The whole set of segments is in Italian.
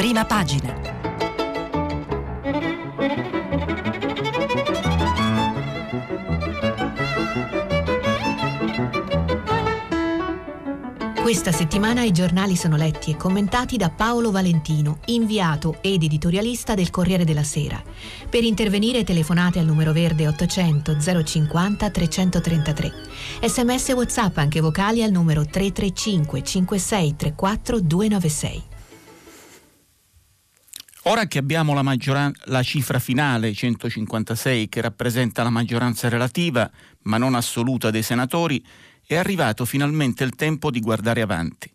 Prima pagina. Questa settimana i giornali sono letti e commentati da Paolo Valentino, inviato ed editorialista del Corriere della Sera. Per intervenire telefonate al numero verde 800 050 333. Sms WhatsApp anche vocali al numero 335 5634 296. Ora che abbiamo la, maggioran- la cifra finale 156 che rappresenta la maggioranza relativa ma non assoluta dei senatori, è arrivato finalmente il tempo di guardare avanti.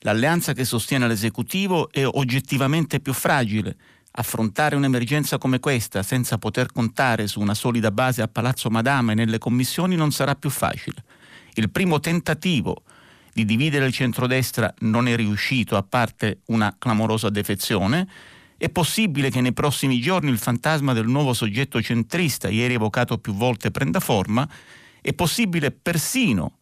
L'alleanza che sostiene l'esecutivo è oggettivamente più fragile. Affrontare un'emergenza come questa senza poter contare su una solida base a Palazzo Madama e nelle commissioni non sarà più facile. Il primo tentativo di dividere il centrodestra non è riuscito, a parte una clamorosa defezione. È possibile che nei prossimi giorni il fantasma del nuovo soggetto centrista, ieri evocato più volte, prenda forma. È possibile persino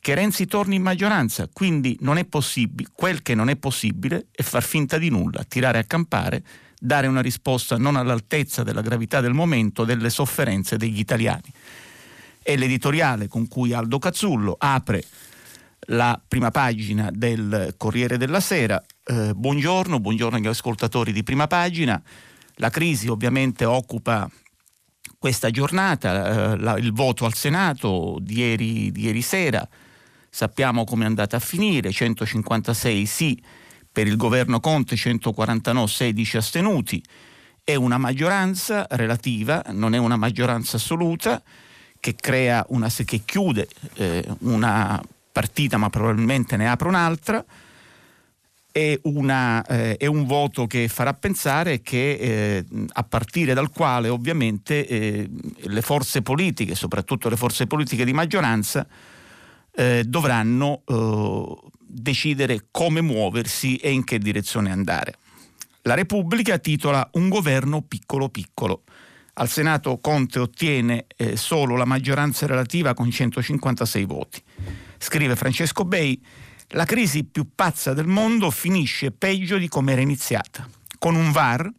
che Renzi torni in maggioranza, quindi non è possibile, quel che non è possibile è far finta di nulla, tirare a campare, dare una risposta non all'altezza della gravità del momento, delle sofferenze degli italiani. È l'editoriale con cui Aldo Cazzullo apre la prima pagina del Corriere della Sera. Eh, buongiorno, buongiorno agli ascoltatori di prima pagina. La crisi ovviamente occupa questa giornata, eh, la, il voto al Senato di ieri, di ieri sera, Sappiamo come è andata a finire, 156 sì per il governo Conte, 149 16 astenuti. È una maggioranza relativa, non è una maggioranza assoluta, che, una, che chiude eh, una partita ma probabilmente ne apre un'altra. È, una, eh, è, un voto che farà pensare che eh, a partire dal quale ovviamente eh, le forze politiche, soprattutto le forze politiche di maggioranza, eh, dovranno eh, decidere come muoversi e in che direzione andare. La Repubblica titola Un governo piccolo piccolo. Al Senato Conte ottiene eh, solo la maggioranza relativa con 156 voti. Scrive Francesco Bei, la crisi più pazza del mondo finisce peggio di come era iniziata, con un VAR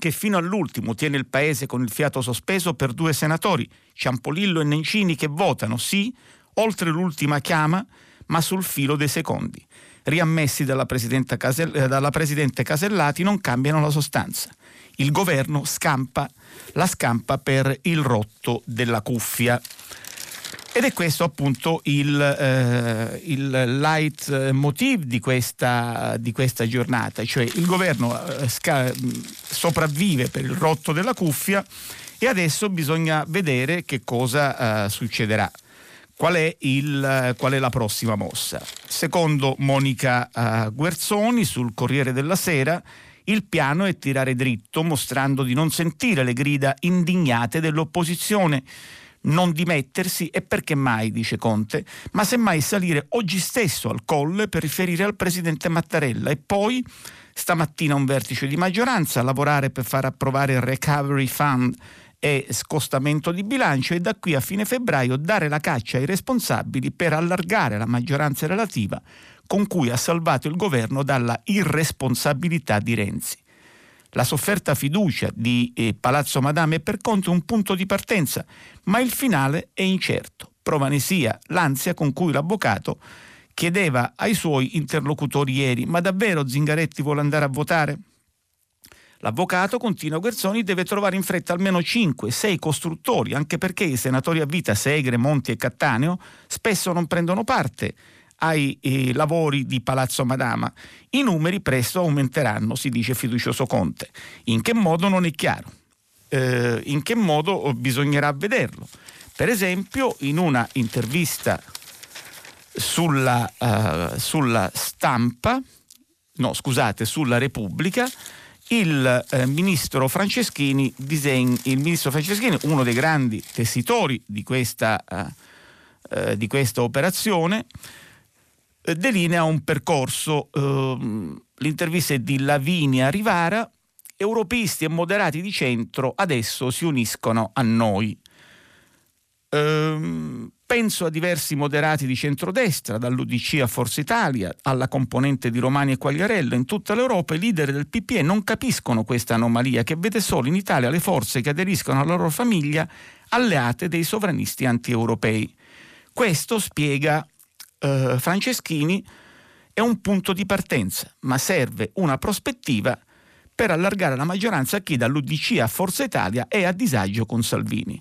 che fino all'ultimo tiene il paese con il fiato sospeso per due senatori, Ciampolillo e Nencini, che votano sì oltre l'ultima chiama, ma sul filo dei secondi. Riammessi dalla, Casell- eh, dalla Presidente Casellati non cambiano la sostanza. Il governo scampa, la scampa per il rotto della cuffia. Ed è questo appunto il, eh, il light di questa, di questa, giornata, cioè il governo eh, sca- sopravvive per il rotto della cuffia e adesso bisogna vedere che cosa eh, succederà. Qual è, il, qual è, la prossima mossa? Secondo Monica uh, Guerzoni sul Corriere della Sera, il piano è tirare dritto mostrando di non sentire le grida indignate dell'opposizione, non dimettersi e perché mai, dice Conte, ma semmai salire oggi stesso al colle per riferire al presidente Mattarella e poi stamattina un vertice di maggioranza, lavorare per far approvare il Recovery Fund e scostamento di bilancio e da qui a fine febbraio dare la caccia ai responsabili per allargare la maggioranza relativa con cui ha salvato il governo dalla irresponsabilità di Renzi. La sofferta fiducia di eh, Palazzo Madame è per Conte un punto di partenza, ma il finale è incerto. Prova ne sia l'ansia con cui l'avvocato chiedeva ai suoi interlocutori ieri: Ma davvero Zingaretti vuole andare a votare? L'avvocato, continua Guerzoni, deve trovare in fretta almeno 5-6 costruttori, anche perché i senatori a vita Segre, Monti e Cattaneo spesso non prendono parte ai eh, lavori di Palazzo Madama. I numeri presto aumenteranno, si dice fiducioso Conte. In che modo non è chiaro. Eh, in che modo bisognerà vederlo. Per esempio, in una intervista sulla, uh, sulla stampa, no scusate, sulla Repubblica, il eh, ministro Franceschini disegna, il ministro Franceschini, uno dei grandi tessitori di questa, eh, eh di questa operazione, eh, delinea un percorso. Ehm, l'intervista è di Lavinia Rivara. Europeisti e moderati di centro adesso si uniscono a noi. Ehm, Penso a diversi moderati di centrodestra, dall'UDC a Forza Italia, alla componente di Romani e Quagliarello. In tutta l'Europa i leader del PPE non capiscono questa anomalia che vede solo in Italia le forze che aderiscono alla loro famiglia alleate dei sovranisti anti-europei. Questo, spiega eh, Franceschini, è un punto di partenza, ma serve una prospettiva per allargare la maggioranza a chi dall'UDC a Forza Italia è a disagio con Salvini.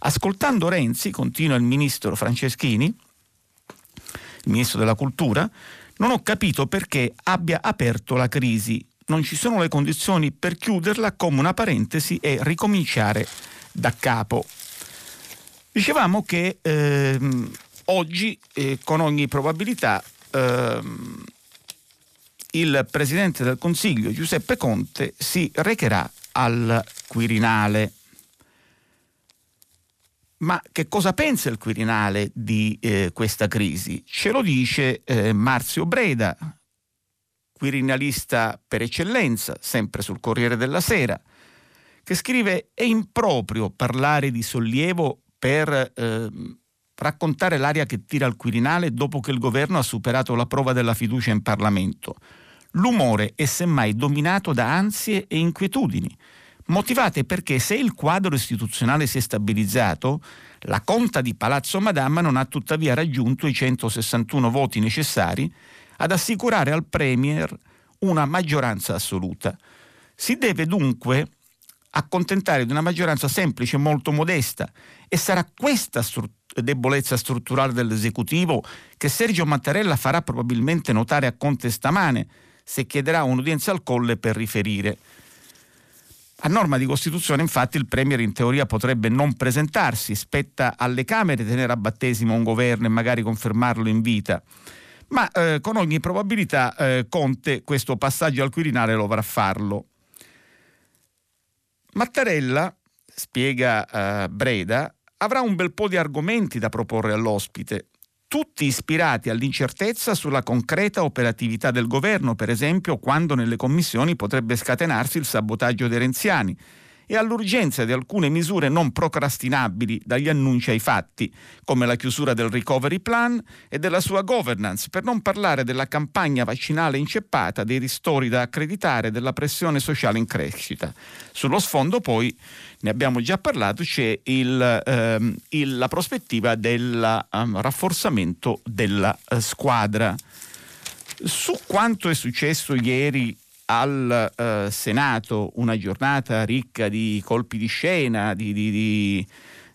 Ascoltando Renzi, continua il ministro Franceschini, il ministro della cultura, non ho capito perché abbia aperto la crisi. Non ci sono le condizioni per chiuderla come una parentesi e ricominciare da capo. Dicevamo che ehm, oggi, eh, con ogni probabilità, ehm, il Presidente del Consiglio Giuseppe Conte si recherà al Quirinale. Ma che cosa pensa il Quirinale di eh, questa crisi? Ce lo dice eh, Marzio Breda, quirinalista per eccellenza, sempre sul Corriere della Sera, che scrive è improprio parlare di sollievo per eh, raccontare l'aria che tira al Quirinale dopo che il governo ha superato la prova della fiducia in Parlamento. L'umore è semmai dominato da ansie e inquietudini motivate perché se il quadro istituzionale si è stabilizzato, la conta di Palazzo Madama non ha tuttavia raggiunto i 161 voti necessari ad assicurare al Premier una maggioranza assoluta. Si deve dunque accontentare di una maggioranza semplice e molto modesta e sarà questa stru- debolezza strutturale dell'esecutivo che Sergio Mattarella farà probabilmente notare a Conte stamane se chiederà un'udienza al Colle per riferire. A norma di Costituzione, infatti, il Premier in teoria potrebbe non presentarsi, spetta alle Camere tenere a battesimo un governo e magari confermarlo in vita. Ma eh, con ogni probabilità eh, Conte questo passaggio al Quirinale lo avrà farlo. Mattarella, spiega eh, Breda, avrà un bel po' di argomenti da proporre all'ospite tutti ispirati all'incertezza sulla concreta operatività del governo, per esempio quando nelle commissioni potrebbe scatenarsi il sabotaggio dei renziani e all'urgenza di alcune misure non procrastinabili dagli annunci ai fatti, come la chiusura del recovery plan e della sua governance, per non parlare della campagna vaccinale inceppata, dei ristori da accreditare, della pressione sociale in crescita. Sullo sfondo poi, ne abbiamo già parlato, c'è il, ehm, il, la prospettiva del um, rafforzamento della uh, squadra. Su quanto è successo ieri al eh, Senato una giornata ricca di colpi di scena, di, di, di,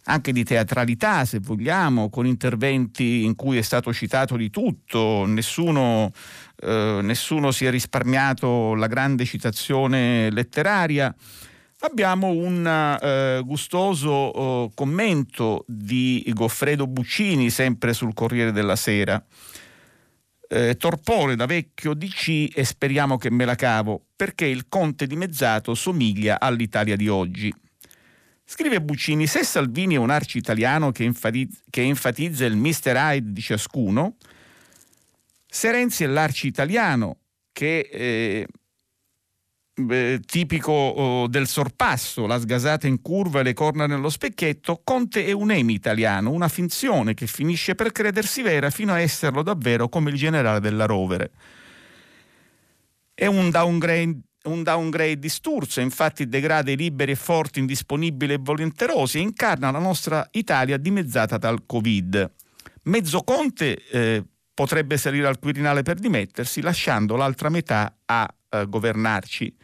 anche di teatralità se vogliamo, con interventi in cui è stato citato di tutto, nessuno, eh, nessuno si è risparmiato la grande citazione letteraria. Abbiamo un eh, gustoso eh, commento di Goffredo Buccini, sempre sul Corriere della Sera eh, torpore da vecchio DC e speriamo che me la cavo, perché il conte dimezzato somiglia all'Italia di oggi. Scrive Buccini, se Salvini è un arci italiano che, enfatizza, che enfatizza il Mr. Hyde di ciascuno, se Renzi è l'arci italiano che eh, eh, tipico oh, del sorpasso, la sgasata in curva e le corna nello specchietto, Conte è un emi italiano, una finzione che finisce per credersi vera fino a esserlo davvero come il generale della rovere. È un downgrade un downgrade di Sturzo, infatti degrada i liberi e forti, indisponibili e volenterosi e incarna la nostra Italia dimezzata dal Covid. Mezzo Conte eh, potrebbe salire al Quirinale per dimettersi, lasciando l'altra metà a eh, governarci.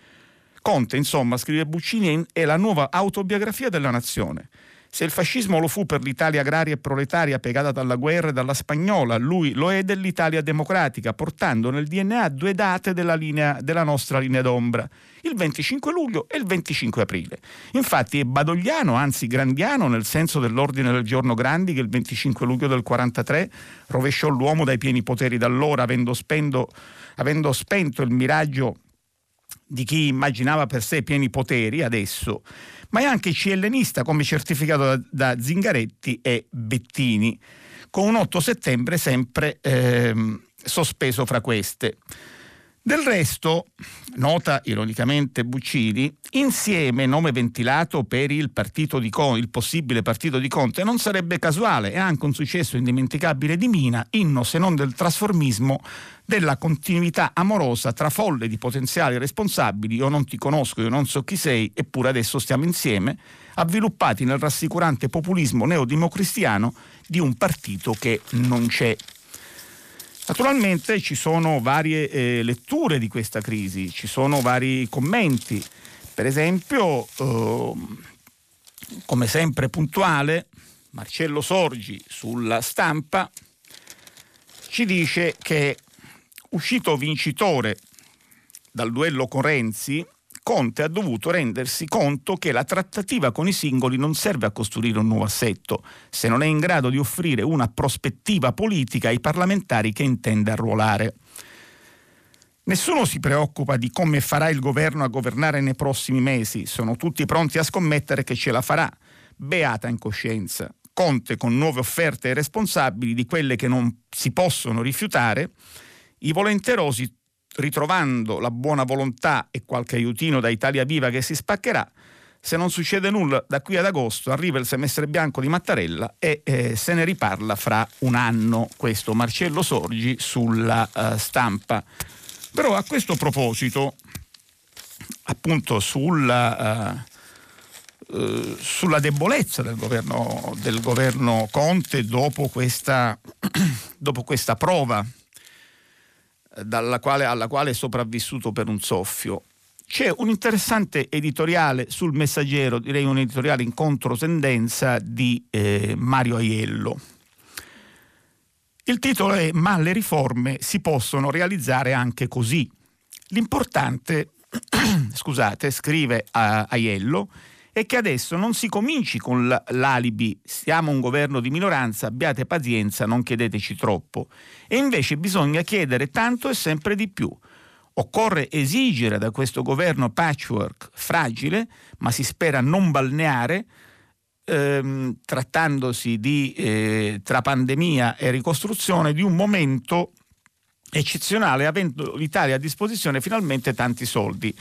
Conte, insomma, scrive Buccini, è la nuova autobiografia della nazione. Se il fascismo lo fu per l'Italia agraria e proletaria piegata dalla guerra e dalla spagnola, lui lo è dell'Italia democratica, portando nel DNA due date della, linea, della nostra linea d'ombra, il 25 luglio e il 25 aprile. Infatti è badogliano, anzi grandiano, nel senso dell'ordine del giorno Grandi che il 25 luglio del 43 rovesciò l'uomo dai pieni poteri d'allora, avendo, spendo, avendo spento il miraggio di chi immaginava per sé pieni poteri adesso, ma è anche ciellenista come certificato da, da Zingaretti e Bettini, con un 8 settembre sempre ehm, sospeso fra queste. Del resto, nota ironicamente Buccini, insieme nome ventilato per il, di Conte, il possibile partito di Conte non sarebbe casuale e anche un successo indimenticabile di Mina, inno se non del trasformismo della continuità amorosa tra folle di potenziali responsabili, io non ti conosco, io non so chi sei, eppure adesso stiamo insieme, avviluppati nel rassicurante populismo neodemocristiano di un partito che non c'è Naturalmente ci sono varie eh, letture di questa crisi, ci sono vari commenti. Per esempio, eh, come sempre puntuale, Marcello Sorgi sulla stampa ci dice che uscito vincitore dal duello con Renzi, Conte ha dovuto rendersi conto che la trattativa con i singoli non serve a costruire un nuovo assetto, se non è in grado di offrire una prospettiva politica ai parlamentari che intende arruolare. Nessuno si preoccupa di come farà il governo a governare nei prossimi mesi, sono tutti pronti a scommettere che ce la farà. Beata in coscienza. Conte con nuove offerte ai responsabili di quelle che non si possono rifiutare, i volenterosi ritrovando la buona volontà e qualche aiutino da Italia Viva che si spaccherà, se non succede nulla da qui ad agosto arriva il semestre bianco di Mattarella e eh, se ne riparla fra un anno, questo Marcello Sorgi sulla uh, stampa. Però a questo proposito, appunto sulla, uh, uh, sulla debolezza del governo, del governo Conte dopo questa, dopo questa prova quale, alla quale è sopravvissuto per un soffio. C'è un interessante editoriale sul Messaggero, direi un editoriale in controtendenza di eh, Mario Aiello. Il titolo è Ma le riforme si possono realizzare anche così. L'importante, scusate, scrive Aiello, è che adesso non si cominci con l'alibi siamo un governo di minoranza, abbiate pazienza, non chiedeteci troppo. E invece bisogna chiedere tanto e sempre di più. Occorre esigere da questo governo patchwork fragile, ma si spera non balneare, ehm, trattandosi di, eh, tra pandemia e ricostruzione, di un momento eccezionale, avendo l'Italia a disposizione finalmente tanti soldi.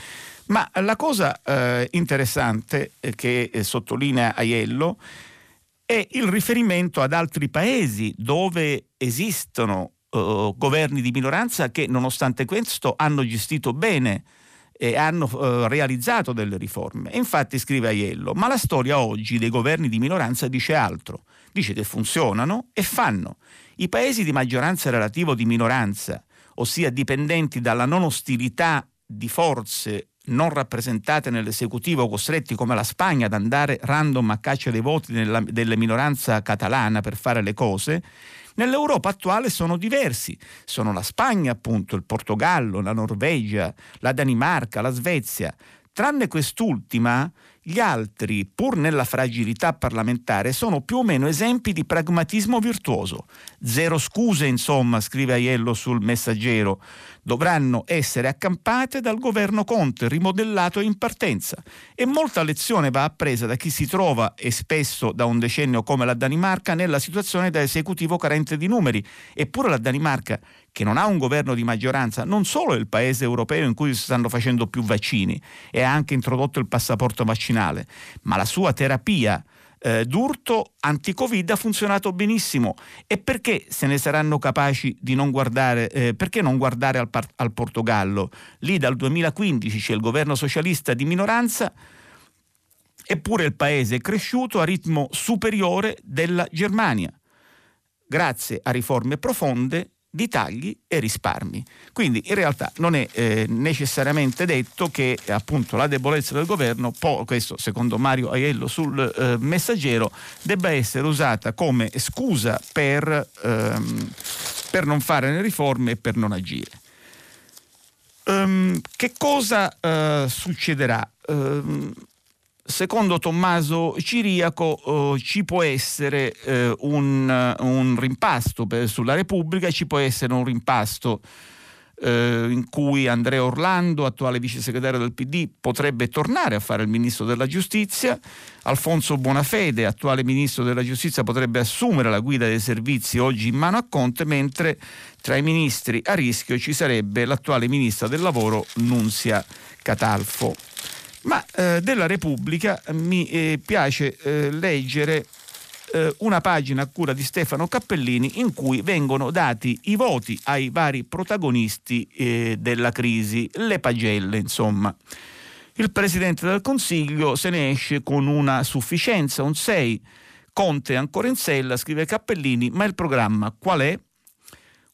Ma la cosa eh, interessante eh, che eh, sottolinea Aiello è il riferimento ad altri paesi dove esistono eh, governi di minoranza che nonostante questo hanno gestito bene e hanno eh, realizzato delle riforme. E infatti scrive Aiello, ma la storia oggi dei governi di minoranza dice altro, dice che funzionano e fanno. I paesi di maggioranza relativa o di minoranza, ossia dipendenti dalla non ostilità di forze non rappresentate nell'esecutivo, costretti come la Spagna ad andare random a caccia dei voti nella, della minoranza catalana per fare le cose, nell'Europa attuale sono diversi. Sono la Spagna, appunto, il Portogallo, la Norvegia, la Danimarca, la Svezia. Tranne quest'ultima, gli altri, pur nella fragilità parlamentare, sono più o meno esempi di pragmatismo virtuoso. Zero scuse, insomma, scrive Aiello sul messaggero dovranno essere accampate dal governo Conte, rimodellato in partenza. E molta lezione va appresa da chi si trova, e spesso da un decennio come la Danimarca, nella situazione da esecutivo carente di numeri. Eppure la Danimarca, che non ha un governo di maggioranza, non solo il paese europeo in cui si stanno facendo più vaccini e ha anche introdotto il passaporto vaccinale, ma la sua terapia eh, d'urto anti-Covid ha funzionato benissimo e perché se ne saranno capaci di non guardare, eh, perché non guardare al, al Portogallo? Lì dal 2015 c'è il governo socialista di minoranza eppure il paese è cresciuto a ritmo superiore della Germania, grazie a riforme profonde di tagli e risparmi. Quindi in realtà non è eh, necessariamente detto che appunto la debolezza del governo, po- questo secondo Mario Aiello sul eh, messaggero, debba essere usata come scusa per, ehm, per non fare le riforme e per non agire. Um, che cosa uh, succederà? Um, secondo Tommaso Ciriaco eh, ci può essere eh, un, un, rimpasto per, sulla Repubblica, ci può essere un rimpasto eh, in cui Andrea Orlando, attuale vice segretario del PD, potrebbe tornare a fare il ministro della giustizia, Alfonso Bonafede, attuale ministro della giustizia, potrebbe assumere la guida dei servizi oggi in mano a Conte, mentre tra i ministri a rischio ci sarebbe l'attuale ministra del lavoro Nunzia Catalfo. Ma eh, della Repubblica mi eh, piace eh, leggere eh, una pagina a cura di Stefano Cappellini in cui vengono dati i voti ai vari protagonisti eh, della crisi, le pagelle insomma. Il Presidente del Consiglio se ne esce con una sufficienza, un 6. Conte ancora in sella, scrive Cappellini, ma il programma qual è?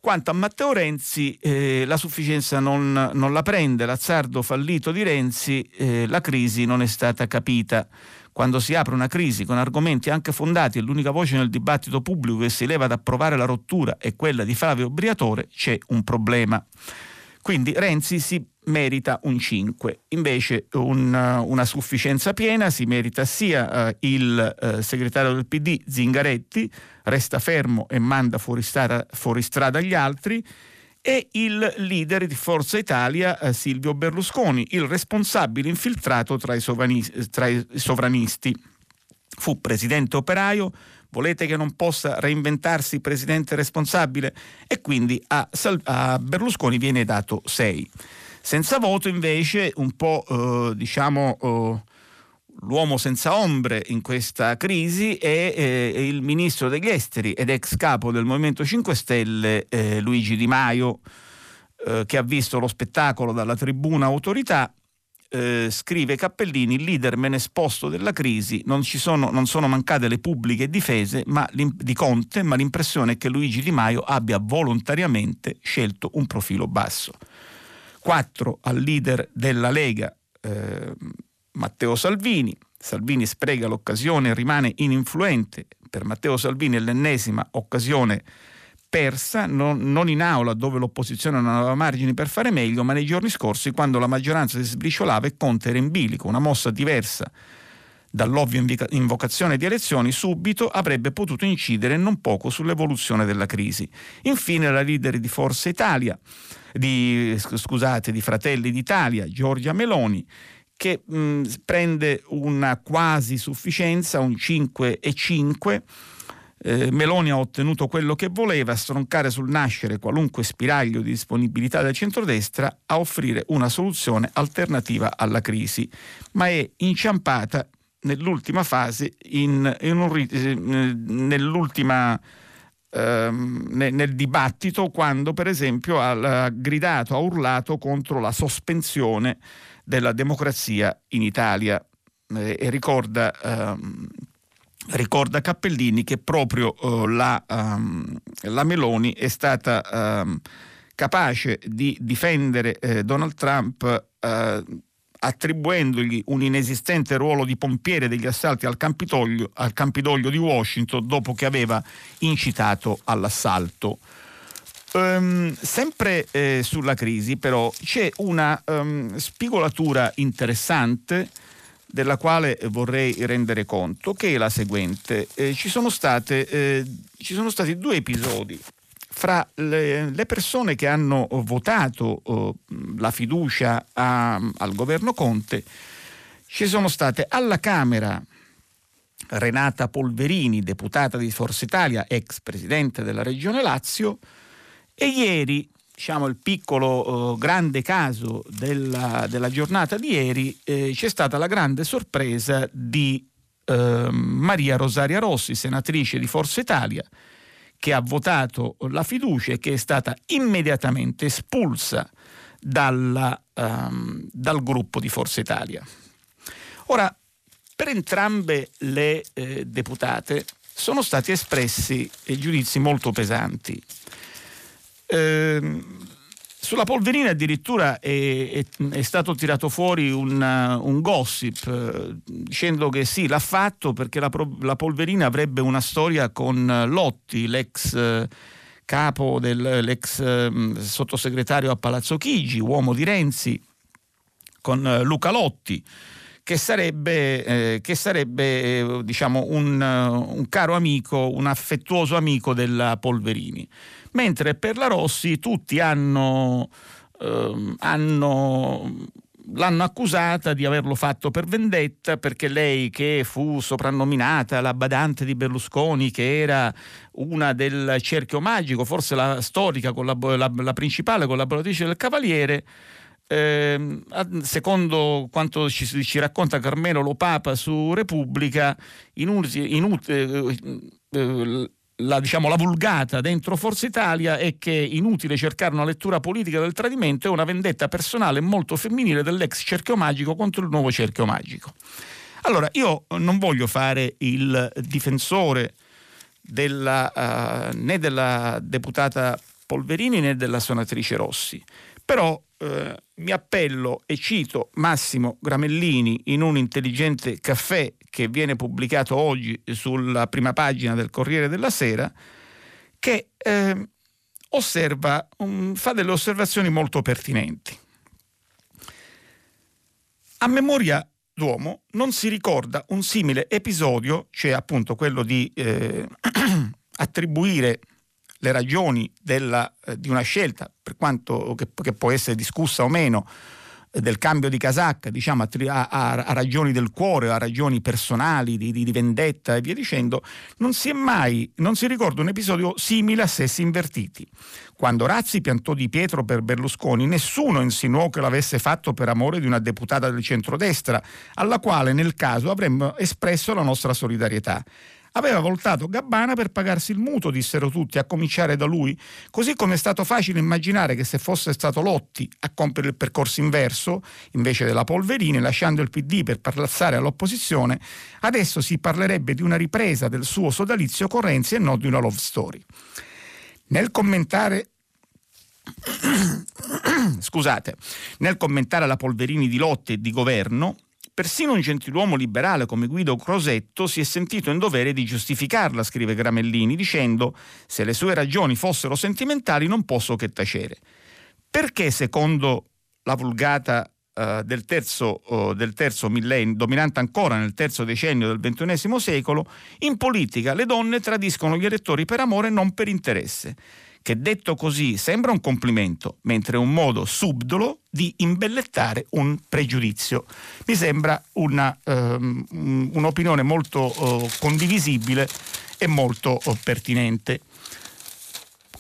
Quanto a Matteo Renzi, eh, la sufficienza non, non, la prende, l'azzardo fallito di Renzi, eh, la crisi non è stata capita quando si apre una crisi con argomenti anche fondati e l'unica voce nel dibattito pubblico che si leva ad approvare la rottura è quella di Flavio Briatore, c'è un problema. Quindi Renzi si merita un 5, invece un, una sufficienza piena si merita sia uh, il uh, segretario del PD Zingaretti, resta fermo e manda fuori strada, fuori strada gli altri, e il leader di Forza Italia eh, Silvio Berlusconi, il responsabile infiltrato tra i, tra i sovranisti. Fu presidente operaio, volete che non possa reinventarsi presidente responsabile? E quindi a, a Berlusconi viene dato 6. Senza voto invece un po' eh, diciamo... Eh, l'uomo senza ombre in questa crisi è eh, il ministro degli esteri ed ex capo del Movimento 5 Stelle eh, Luigi Di Maio, eh, che ha visto lo spettacolo dalla tribuna autorità. Eh, scrive Cappellini, il leader men esposto della crisi, non, sono, non sono mancate le pubbliche difese di Conte, ma l'impressione è che Luigi Di Maio abbia volontariamente scelto un profilo basso. 4 al leader della Lega, eh, Matteo Salvini. Salvini spreca l'occasione e rimane ininfluente. Per Matteo Salvini è l'ennesima occasione persa, non, non, in aula dove l'opposizione non aveva margini per fare meglio, ma nei giorni scorsi quando la maggioranza si sbriciolava e Conte era in bilico, una mossa diversa dall'ovvia invocazione di elezioni, subito avrebbe potuto incidere non poco sull'evoluzione della crisi. Infine la leader di Forza Italia, di, scusate, di Fratelli d'Italia, Giorgia Meloni, che mh, prende una quasi sufficienza, un 5 e 5. Eh, Meloni ha ottenuto quello che voleva, stroncare sul nascere qualunque spiraglio di disponibilità del centrodestra a offrire una soluzione alternativa alla crisi, ma è inciampata nell'ultima fase, in, in un, eh, nell'ultima ehm, nel, dibattito quando per esempio ha, gridato, ha urlato contro la sospensione della democrazia in Italia. Eh, e ricorda, ehm, ricorda, Cappellini che proprio eh, la, um, la, Meloni è stata um, capace di difendere eh, Donald Trump eh, attribuendogli un inesistente ruolo di pompiere degli assalti al Campidoglio, al Campidoglio di Washington dopo che aveva incitato all'assalto. Um, sempre eh, sulla crisi, però, c'è una um, spigolatura interessante della quale vorrei rendere conto, che è la seguente. Eh, ci, sono state, eh, ci, sono stati due episodi fra le, le persone che hanno votato oh, la fiducia a, al governo Conte. Ci sono state alla Camera Renata Polverini, deputata di Forza Italia, ex presidente della Regione Lazio, e ieri, diciamo il piccolo eh, grande caso della, della, giornata di ieri, eh, c'è stata la grande sorpresa di eh, Maria Rosaria Rossi, senatrice di Forza Italia, che ha votato la fiducia e che è stata immediatamente espulsa dalla, um, dal gruppo di Forza Italia. Ora, per entrambe le eh, deputate sono stati espressi giudizi molto pesanti. Eh, sulla polverina addirittura è, è, è, stato tirato fuori un, un gossip eh, dicendo che sì, l'ha fatto perché la, la, polverina avrebbe una storia con Lotti, l'ex eh, capo dell'ex sottosegretario a Palazzo Chigi, uomo di Renzi, con Luca Lotti che sarebbe, eh, che sarebbe eh, diciamo un, un, caro amico, un affettuoso amico della Polverini. Mentre per la Rossi tutti hanno eh, hanno l'hanno accusata di averlo fatto per vendetta perché lei che fu soprannominata la badante di Berlusconi, che era una del cerchio magico, forse la storica, collab- la, la principale collaboratrice del Cavaliere, eh, secondo quanto ci, ci, racconta Carmelo Lopapa su Repubblica, inut- inut- eh, eh, la, diciamo, la, vulgata dentro Forza Italia è che inutile cercare una lettura politica del tradimento, è una vendetta personale molto femminile dell'ex cerchio magico contro il nuovo cerchio magico. Allora, io non voglio fare il difensore della, uh, né della deputata Polverini né della senatrice Rossi, però eh, mi appello e cito Massimo Gramellini in un intelligente caffè che viene pubblicato oggi sulla prima pagina del Corriere della Sera, che eh, osserva, um, fa delle osservazioni molto pertinenti. A memoria d'uomo non si ricorda un simile episodio, cioè appunto quello di eh, attribuire le ragioni della, eh, di una scelta, per quanto che, che, può essere discussa o meno, del cambio di casacca, diciamo, a, a, a, ragioni del cuore, a ragioni personali, di, di, di, vendetta e via dicendo, non si è mai, non si ricorda un episodio simile a sessi invertiti. Quando Razzi piantò di Pietro per Berlusconi, nessuno insinuò che l'avesse fatto per amore di una deputata del centrodestra, alla quale nel caso avremmo espresso la nostra solidarietà. Aveva voltato Gabbana per pagarsi il mutuo, dissero tutti, a cominciare da lui, così come è stato facile immaginare che se fosse stato Lotti a compiere il percorso inverso, invece della Polverini, lasciando il PD per parlazzare all'opposizione, adesso si parlerebbe di una ripresa del suo sodalizio con Renzi e non di una love story. Nel commentare Scusate, nel commentare la Polverini di lotte e di governo, Persino un gentiluomo liberale come Guido Crosetto si è sentito in dovere di giustificarla, scrive Gramellini, dicendo se le sue ragioni fossero sentimentali non posso che tacere. Perché secondo la vulgata uh, del, terzo, uh, del terzo millennio, dominante ancora nel terzo decennio del XXI secolo, in politica le donne tradiscono gli elettori per amore e non per interesse che detto così sembra un complimento, mentre è un modo subdolo di imbellettare un pregiudizio. Mi sembra una, um, un'opinione molto uh, condivisibile e molto uh, pertinente.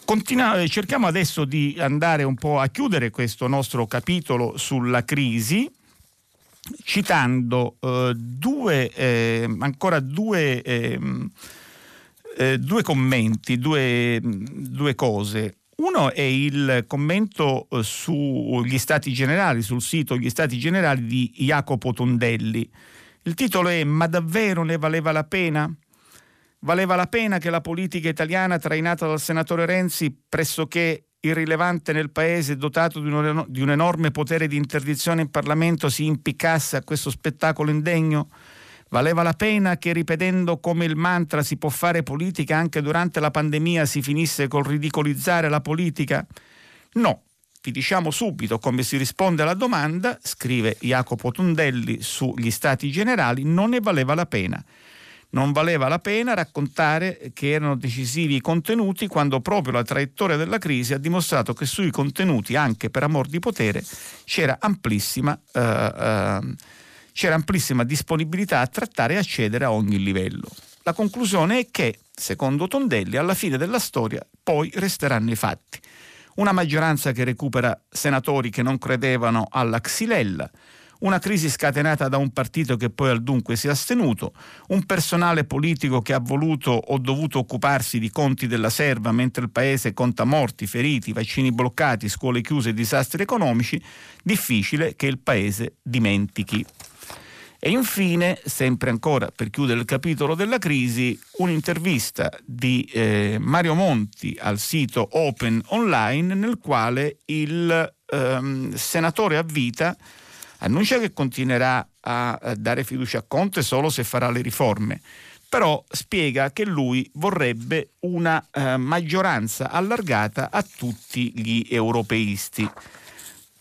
Continua- cerchiamo adesso di andare un po' a chiudere questo nostro capitolo sulla crisi citando uh, due, eh, ancora due eh, due commenti, due, due cose. Uno è il commento eh, sugli stati generali, sul sito Gli stati generali di Jacopo Tondelli. Il titolo è Ma davvero ne valeva la pena? Valeva la pena che la politica italiana trainata dal senatore Renzi, pressoché irrilevante nel paese, dotato di un, di un enorme potere di interdizione in Parlamento, si impiccasse a questo spettacolo indegno? Valeva la pena che ripetendo come il mantra si può fare politica anche durante la pandemia si finisse col ridicolizzare la politica? No, vi diciamo subito come si risponde alla domanda, scrive Jacopo Tondelli sugli Stati Generali, non ne valeva la pena. Non valeva la pena raccontare che erano decisivi i contenuti quando proprio la traiettoria della crisi ha dimostrato che sui contenuti, anche per amor di potere, c'era amplissima uh, uh, c'era amplissima disponibilità a trattare e accedere a ogni livello. La conclusione è che, secondo Tondelli, alla fine della storia poi resteranno i fatti. Una maggioranza che recupera senatori che non credevano alla Xylella, una crisi scatenata da un partito che poi al dunque si è astenuto, un personale politico che ha voluto o dovuto occuparsi di conti della serva mentre il paese conta morti, feriti, vaccini bloccati, scuole chiuse e disastri economici, difficile che il paese dimentichi. E infine, sempre ancora per chiudere il capitolo della crisi, un'intervista di eh, Mario Monti al sito Open Online nel quale il ehm, senatore a vita annuncia che continuerà a, dare fiducia a Conte solo se farà le riforme però spiega che lui vorrebbe una eh, maggioranza allargata a tutti gli europeisti.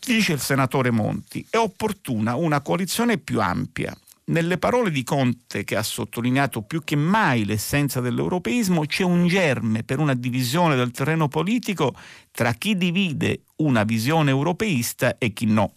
Dice il senatore Monti, è opportuna una coalizione più ampia. nelle parole di Conte, che ha sottolineato più che mai l'essenza dell'europeismo, c'è un germe per una divisione del terreno politico tra chi divide una visione europeista e chi no.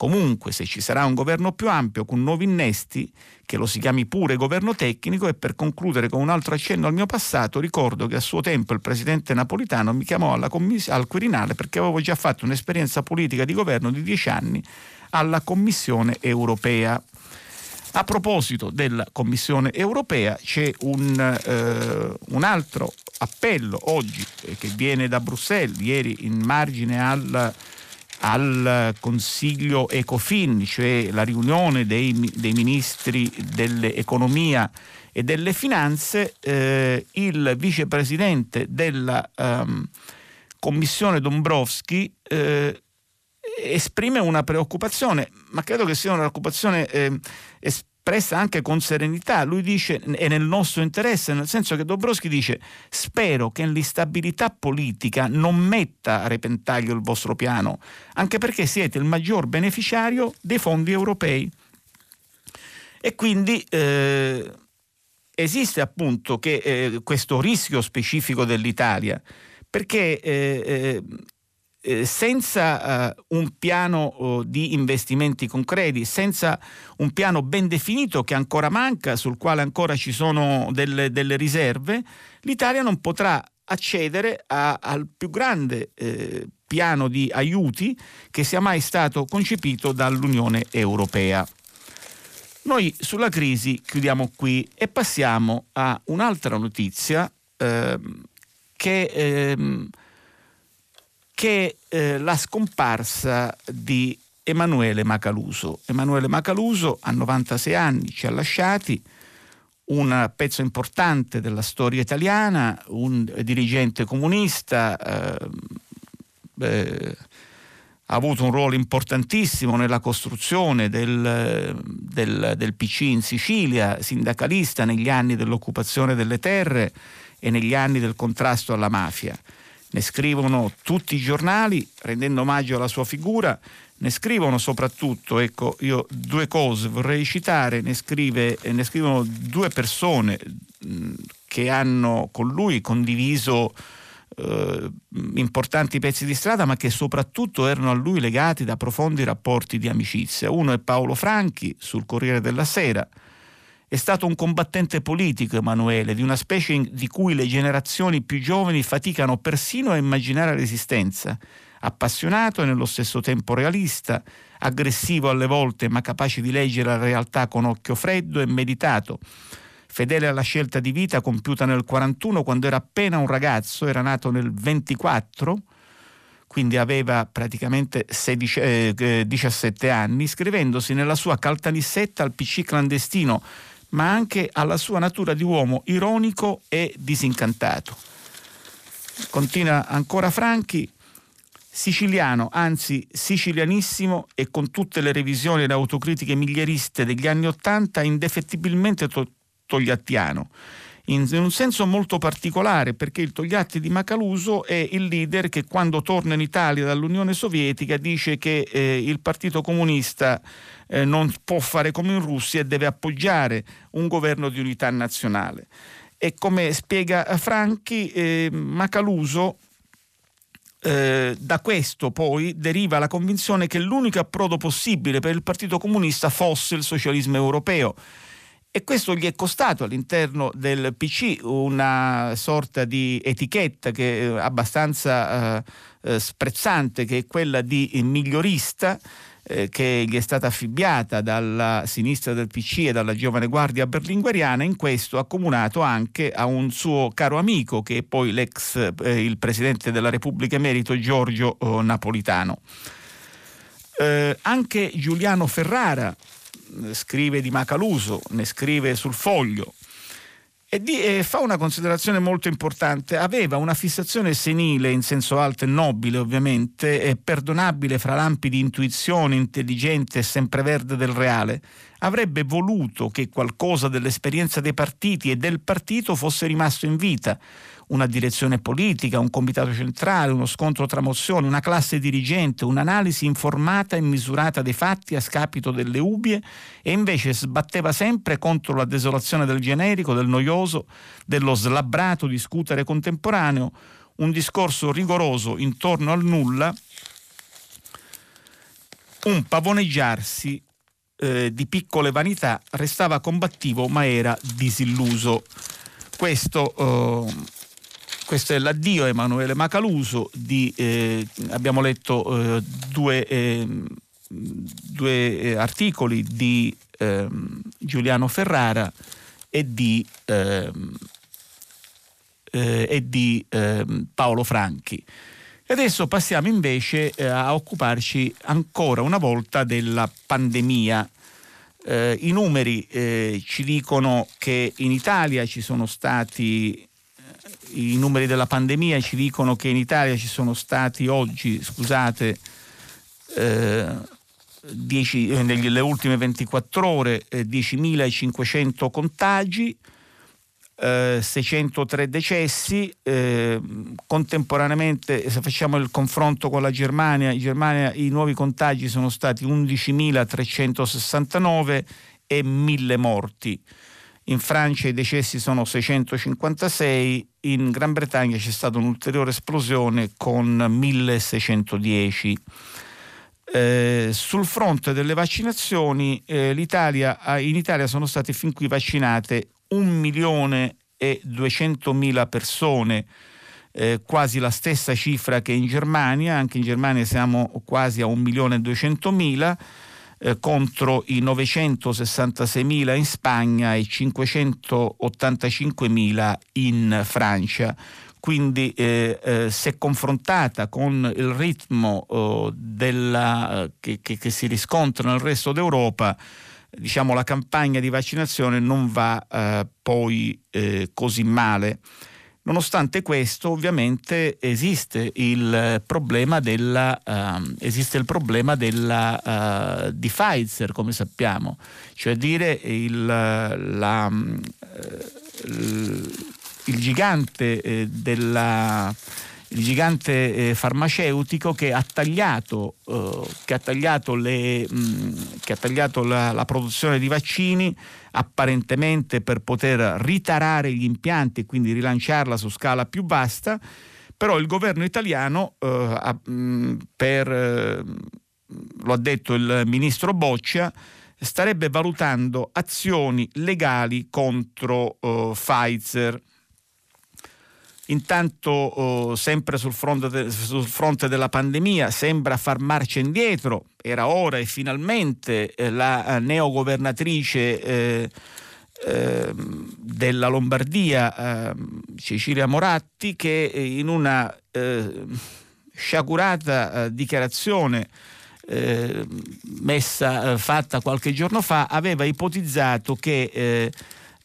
Comunque, se ci sarà un governo più ampio con nuovi innesti, che lo si chiami pure governo tecnico, e per concludere con un altro accenno al mio passato, ricordo che a suo tempo il presidente napolitano mi chiamò commiss- al Quirinale perché avevo già fatto un'esperienza politica di governo di dieci anni alla Commissione europea. A proposito della Commissione europea c'è un, eh, un altro appello oggi eh, che viene da Bruxelles, ieri in margine al al Consiglio Ecofin, cioè la riunione dei, dei ministri dell'economia e delle finanze, eh, il vicepresidente della um, Commissione Dombrovski eh, esprime una preoccupazione, ma credo che sia una preoccupazione eh, espressa anche con serenità. Lui dice, è nel nostro interesse, nel senso che Dobrowski dice, spero che l'instabilità politica non metta a repentaglio il vostro piano, anche perché siete il maggior beneficiario dei fondi europei. E quindi eh, esiste appunto che, eh, questo rischio specifico dell'Italia, perché eh, eh eh, senza uh, un piano uh, di investimenti concreti, senza un piano ben definito che ancora manca, sul quale ancora ci sono delle, delle riserve, l'Italia non potrà accedere a, al più grande eh, piano di aiuti che sia mai stato concepito dall'Unione Europea. Noi sulla crisi chiudiamo qui e passiamo a un'altra notizia eh, che eh, che eh, la scomparsa di Emanuele Macaluso. Emanuele Macaluso a 96 anni ci ha lasciati un pezzo importante della storia italiana, un dirigente comunista, eh, eh, ha avuto un ruolo importantissimo nella costruzione del, del, del PC in Sicilia, sindacalista negli anni dell'occupazione delle terre e negli anni del contrasto alla mafia ne scrivono tutti i giornali rendendo omaggio alla sua figura, ne scrivono soprattutto, ecco, io due cose vorrei citare, ne, scrive, ne scrivono due persone mh, che hanno con lui condiviso eh, importanti pezzi di strada, ma che soprattutto erano a lui legati da profondi rapporti di amicizia. Uno è Paolo Franchi sul Corriere della Sera, è stato un combattente politico Emanuele, di una specie di cui le generazioni più giovani faticano persino a immaginare l'esistenza. Appassionato e nello stesso tempo realista, aggressivo alle volte ma capace di leggere la realtà con occhio freddo e meditato. Fedele alla scelta di vita compiuta nel 41 quando era appena un ragazzo, era nato nel 24, quindi aveva praticamente 16, eh, 17 anni, scrivendosi nella sua caltanissetta al PC clandestino ma anche alla sua natura di uomo ironico e disincantato. Continua ancora Franchi, siciliano, anzi sicilianissimo e con tutte le revisioni e le autocritiche miglieriste degli anni Ottanta, indefettibilmente to- togliattiano in, un senso molto particolare perché il Togliatti di Macaluso è il leader che quando torna in Italia dall'Unione Sovietica dice che eh, il Partito Comunista eh, non può fare come in Russia e deve appoggiare un governo di unità nazionale. E come spiega Franchi, eh, Macaluso eh, da questo poi deriva la convinzione che l'unico approdo possibile per il Partito Comunista fosse il socialismo europeo e questo gli è costato all'interno del PC una sorta di etichetta che è abbastanza eh, eh, sprezzante, che è quella di migliorista, eh, che gli è stata affibbiata dalla sinistra del PC e dalla giovane guardia berlingueriana, in questo accomunato anche a un suo caro amico, che è poi l'ex eh, il presidente della Repubblica Emerito Giorgio oh, Napolitano. Eh, anche Giuliano Ferrara, scrive di Macaluso, ne scrive sul foglio e, di, e, fa una considerazione molto importante. Aveva una fissazione senile in senso alto e nobile, ovviamente, e perdonabile fra lampi di intuizione intelligente e sempreverde del reale. Avrebbe voluto che qualcosa dell'esperienza dei partiti e del partito fosse rimasto in vita, una direzione politica, un comitato centrale, uno scontro tra mozioni, una classe dirigente, un'analisi informata e misurata dei fatti a scapito delle ubie e invece sbatteva sempre contro la desolazione del generico, del noioso, dello slabbrato discutere contemporaneo, un discorso rigoroso intorno al nulla, un pavoneggiarsi eh, di piccole vanità, restava combattivo ma era disilluso. Questo, eh, questo è l'addio Emanuele Macaluso, di, eh, abbiamo letto eh, due, ehm, due eh, articoli di ehm, Giuliano Ferrara e di, ehm, eh, e di Paolo Franchi. E adesso passiamo invece eh, a occuparci ancora una volta della pandemia. Eh, I numeri eh, ci dicono che in Italia ci sono stati, eh, i numeri della pandemia ci dicono che in Italia ci sono stati oggi, scusate, 10, eh, nelle ultime 24 ore 10.500 contagi, 603 eh, decessi, eh, contemporaneamente se facciamo il confronto con la Germania, in Germania i nuovi contagi sono stati 11.369 e 1.000 morti. In Francia i decessi sono 656, in Gran Bretagna c'è stata un'ulteriore esplosione con 1610. Eh, sul fronte delle vaccinazioni, eh, l'Italia, in Italia sono state fin qui vaccinate 1 milione e 200 mila persone, eh, quasi la stessa cifra che in Germania, anche in Germania siamo quasi a 1 milione e 200 mila, eh, contro i 966 mila in Spagna e 585 mila in Francia. Quindi eh, eh, se confrontata con il ritmo oh, della, che, che, che si riscontra nel resto d'Europa, diciamo, la campagna di vaccinazione non va eh, poi eh, così male. Nonostante questo, ovviamente esiste il problema, della, uh, esiste il problema della, uh, di Pfizer, come sappiamo, cioè dire il, la, uh, il gigante eh, della il gigante eh, farmaceutico che ha tagliato, eh, che ha tagliato, le, mh, mm, che ha tagliato la, la, produzione di vaccini apparentemente per poter ritarare gli impianti e quindi rilanciarla su scala più vasta, però il governo italiano, eh, ha, mh, mm, per, eh, lo ha detto il ministro Boccia, starebbe valutando azioni legali contro uh, Pfizer. Intanto, oh, sempre sul fronte, de, sul fronte, della pandemia, sembra far marcia indietro. Era ora e finalmente eh, la eh, neogovernatrice eh, eh, della Lombardia, ehm, Cecilia Moratti, che eh, in una eh, sciagurata dichiarazione messa, fatta qualche giorno fa, aveva ipotizzato che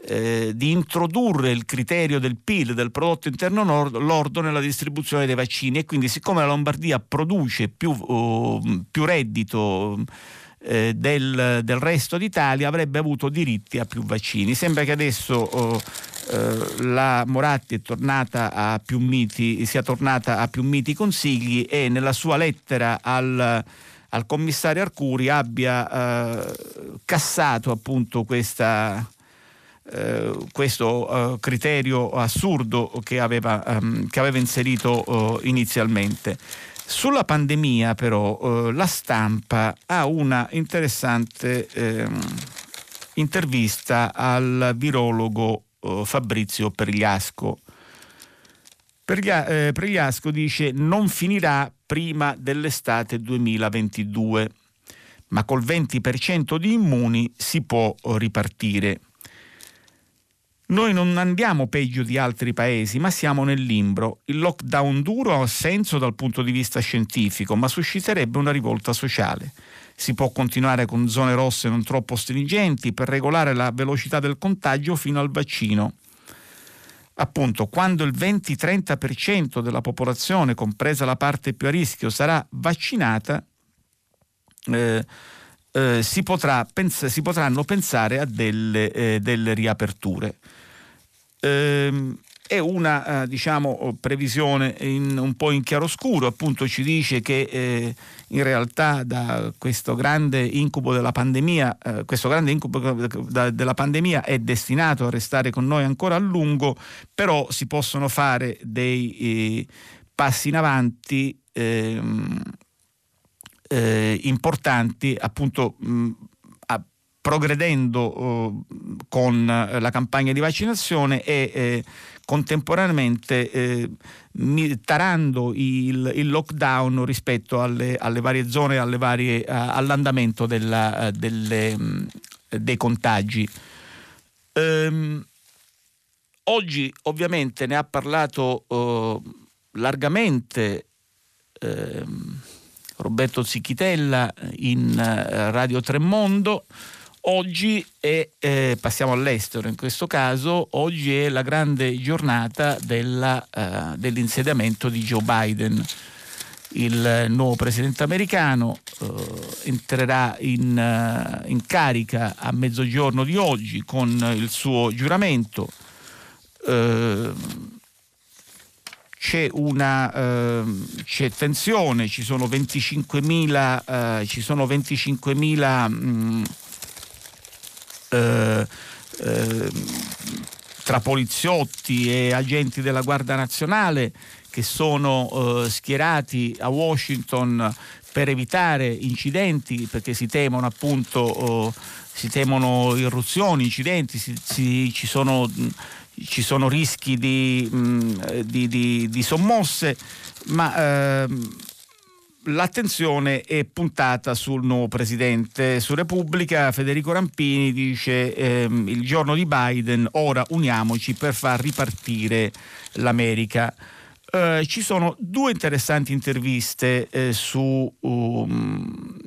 eh, di introdurre il criterio del PIL, del prodotto interno lordo, nella distribuzione dei vaccini e quindi siccome la Lombardia produce più, uh, più reddito eh, del, del, resto d'Italia avrebbe avuto diritti a più vaccini. Sembra che adesso uh, uh, la Moratti miti, sia tornata a più miti consigli e nella sua lettera al al commissario Arcuri abbia eh, cassato appunto questa, eh, questo eh, criterio assurdo che aveva, ehm, che aveva inserito eh, inizialmente. Sulla pandemia però la stampa ha una interessante ehm, intervista al virologo Fabrizio Pergliasco. Pregliasco dice non finirà prima dell'estate 2022, ma col 20% di immuni si può ripartire. Noi non andiamo peggio di altri paesi, ma siamo nel limbro. Il lockdown duro ha senso dal punto di vista scientifico, ma susciterebbe una rivolta sociale. Si può continuare con zone rosse non troppo stringenti per regolare la velocità del contagio fino al vaccino. Appunto, quando il 20-30% della popolazione, compresa la parte più a rischio, sarà vaccinata, eh, eh, si, potrà, pens- si, potranno pensare a delle, eh, delle riaperture. Ehm, è una eh, diciamo, previsione in, un po' in chiaroscuro, appunto ci dice che eh, in realtà da questo grande incubo della pandemia, eh, questo grande incubo da, della pandemia è destinato a restare con noi ancora a lungo, però si possono fare dei eh, passi in avanti ehm, eh, importanti appunto mh, progredendo uh, con la campagna di vaccinazione e eh, contemporaneamente eh, tarando il, il, lockdown rispetto alle, alle varie zone, alle varie, uh, all'andamento della, uh, delle, um, dei contagi. Um, oggi ovviamente ne ha parlato largamente ehm, Roberto Zicchitella in Radio Tremondo. Oggi è, eh, passiamo all'estero in questo caso, oggi è la grande giornata della, uh, dell'insediamento di Joe Biden. Il nuovo presidente americano uh, entrerà in, uh, in, carica a mezzogiorno di oggi con il suo giuramento. C'è, una, c'è tensione, ci sono 25.000, ci sono 25.000 mh, eh, eh, tra poliziotti e agenti della Guardia Nazionale che sono eh, schierati a Washington per evitare incidenti perché si temono appunto oh, si temono irruzioni, incidenti, si, si, ci, sono, ci, sono, rischi di, mh, mm, di, di, di sommosse, ma ehm, l'attenzione è puntata sul nuovo presidente. Su Repubblica Federico Rampini dice ehm, il giorno di Biden, ora uniamoci per far ripartire l'America. Eh, ci sono due interessanti interviste eh, su, um,